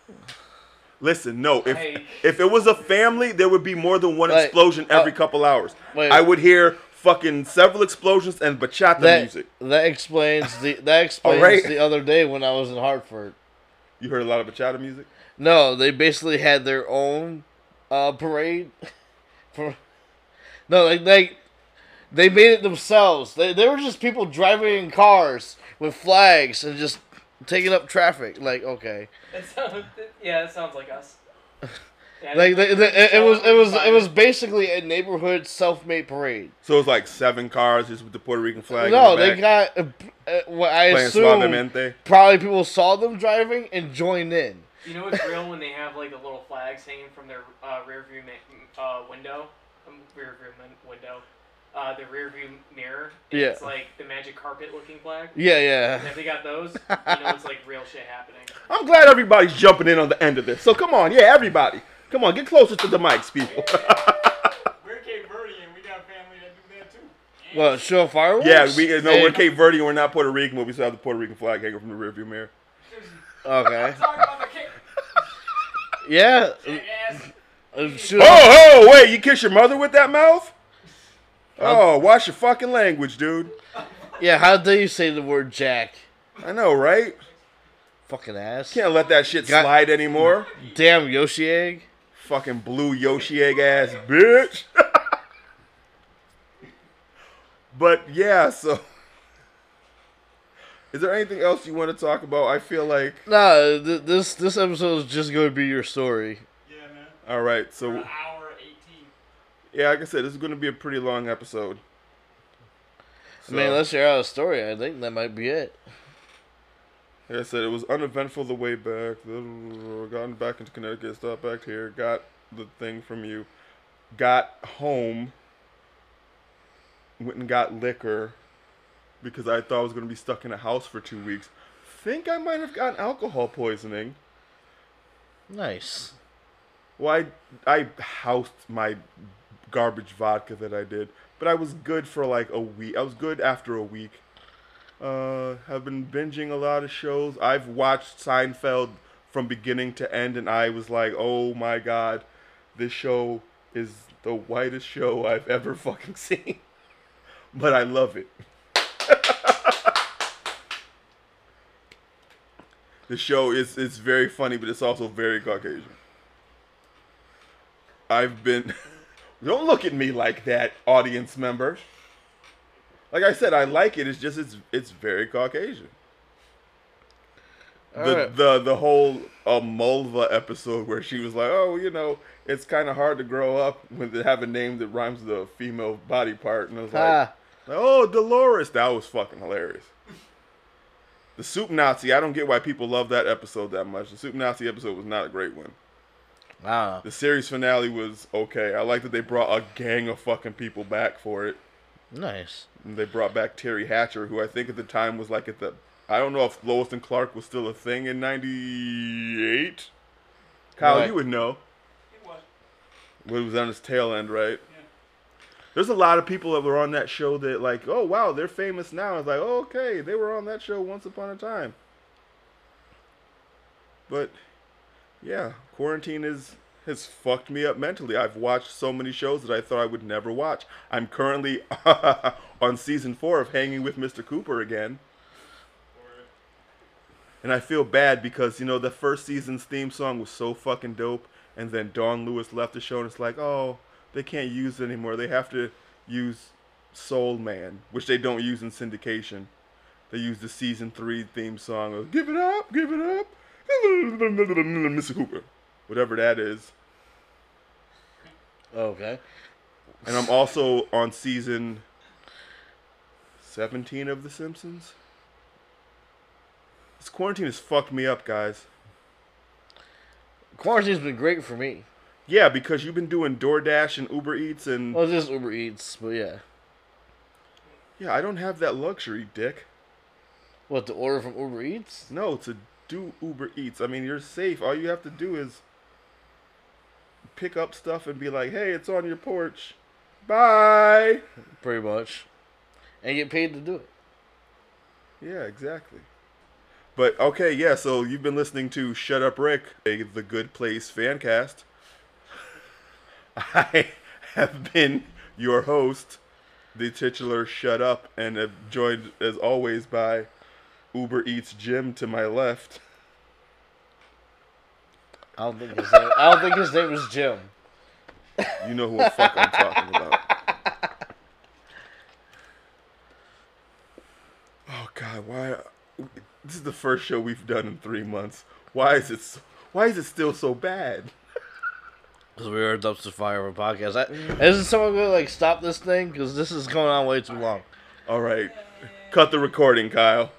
Speaker 1: Listen, no. If
Speaker 5: Hey.
Speaker 1: if it was a family, there would be more than one
Speaker 2: Like,
Speaker 1: explosion every
Speaker 2: uh,
Speaker 1: couple hours.
Speaker 2: wait.
Speaker 1: I would hear fucking several explosions and bachata
Speaker 2: That
Speaker 1: music.
Speaker 2: that explains the that explains
Speaker 1: Alright.
Speaker 2: the other day when I was in Hartford.
Speaker 1: You heard a lot of bachata music.
Speaker 2: No, they basically had their own uh, parade. For no, like they they made it themselves. They they were just people driving in cars with flags and just taking up traffic. Like okay,
Speaker 5: That sounds, yeah, that sounds like us. Yeah,
Speaker 2: like they, they, it, it was it was it was basically a neighborhood self-made parade.
Speaker 1: So it was like seven cars just with the Puerto Rican flag.
Speaker 2: no,
Speaker 1: in the
Speaker 2: they got uh, uh, what I
Speaker 1: playing
Speaker 2: assume probably people saw them driving and joined in.
Speaker 5: You know what's real when they have like the little flags hanging from their uh, rear view ma- uh, window, um, rear view min- window, uh, the rear view mirror. and
Speaker 2: Yeah.
Speaker 5: It's like the magic carpet looking flag.
Speaker 2: Yeah, yeah.
Speaker 5: And if they got those, you know it's like real shit happening.
Speaker 1: I'm glad everybody's jumping in on the end of this. So come on, yeah, everybody. Come on, get closer to the mics, people.
Speaker 4: We're Cape Verde and we got family that do that too. And
Speaker 2: What show fireworks?
Speaker 1: yeah, we uh, no, we're
Speaker 2: And-
Speaker 1: Cape Verde and we're not Puerto Rican, but we still have the Puerto Rican flag hanging from the rearview mirror.
Speaker 2: Okay.
Speaker 4: Talk about the Cape.
Speaker 2: Yeah.
Speaker 4: Jackass.
Speaker 2: uh, shoot.
Speaker 1: Oh, oh, wait, you kiss your mother with that mouth? Uh, oh, watch your fucking language, dude.
Speaker 2: Yeah, how dare you say the word Jack?
Speaker 1: I know, right?
Speaker 2: Fucking ass.
Speaker 1: Can't let that shit
Speaker 2: Got-
Speaker 1: slide anymore.
Speaker 2: Damn Yoshi egg.
Speaker 1: Fucking blue Yoshi egg ass bitch. but yeah, so is there anything else you want to talk about? I feel like
Speaker 2: Nah, th- this this episode is just going to be your story.
Speaker 4: Yeah, man.
Speaker 1: all right. So
Speaker 4: hour 18.
Speaker 1: yeah, like I said, this is going to be a pretty long episode.
Speaker 2: I mean,
Speaker 1: So-
Speaker 2: unless you're out of story, I think that might be it.
Speaker 1: Like I said, it was uneventful the way back. Gotten back into Connecticut, stopped back here, got the thing from you, got home, went and got liquor because I thought I was going to be stuck in a house for two weeks. Think I might have gotten alcohol poisoning.
Speaker 2: Nice.
Speaker 1: Well, I, I housed my garbage vodka that I did, but I was good for like a week. I was good after a week. Uh, have been binging a lot of shows. I've watched Seinfeld from beginning to end, and I was like, oh my god, this show is the whitest show I've ever fucking seen. but I love it. the show is it's very funny, but it's also very Caucasian. I've been. Don't look at me like that, audience member. Like I said, I like it. It's just it's it's very Caucasian. the
Speaker 2: Alright.
Speaker 1: the the whole uh, Mulva episode where she was like, "Oh, you know, it's kind of hard to grow up when they have a name that rhymes with a female body part," and I was like,
Speaker 2: Ah,
Speaker 1: like, "Oh, Dolores," that was fucking hilarious. The Soup Nazi, I don't get why people love that episode that much. The Soup Nazi episode was not a great one.
Speaker 2: Wow.
Speaker 1: The series finale was okay. I like that they brought a gang of fucking people back for it.
Speaker 2: Nice.
Speaker 1: And they brought back Teri Hatcher, who I think at the time was like at the. I don't know if Lois and Clark was still a thing in '98. Kyle,
Speaker 2: Right.
Speaker 1: you would know.
Speaker 4: It was.
Speaker 1: When it was on its tail end, right?
Speaker 4: Yeah.
Speaker 1: There's a lot of people that were on that show that like, oh wow, they're famous now. It's like, oh, okay, they were on that show once upon a time. But yeah, quarantine is has fucked me up mentally. I've watched so many shows that I thought I would never watch. I'm currently on season four of Hanging with Mr. Cooper again. And I feel bad because, you know, the first season's theme song was so fucking dope. And then Dawnn Lewis left the show and it's like, oh, they can't use it anymore. They have to use Soul Man, which they don't use in syndication. They use the season three theme song of Give It Up, Give It Up, Mr. Cooper. Whatever that is.
Speaker 2: Okay.
Speaker 1: And I'm also on season 17 of The Simpsons. This quarantine has fucked me up, guys.
Speaker 2: Quarantine's been great for me.
Speaker 1: Yeah, because you've been doing DoorDash and Uber Eats and
Speaker 2: Well, just Uber Eats, but yeah.
Speaker 1: yeah, I don't have that luxury, Dick.
Speaker 2: What to order from Uber Eats?
Speaker 1: No, to do Uber Eats. I mean, you're safe. All you have to do is pick up stuff and be like, "Hey, it's on your porch." Bye.
Speaker 2: Pretty much, and get paid to do it.
Speaker 1: Yeah, exactly. But okay, yeah. So you've been listening to Shut Up Rik, a The Good Place fan cast. I have been your host, the titular Shut Up, and have joined as always by Uber Eats Jim to my left.
Speaker 2: I don't think his name. I don't think his name is Jim.
Speaker 1: You know who the fuck I'm talking about. Oh God, why? This is the first show we've done in three months. Why is it? So, why is it still so bad?
Speaker 2: Because we are a dumpster fire of a podcast. I, isn't someone gonna like stop this thing? Because this is going on way too long.
Speaker 1: All right, cut the recording, Kyle.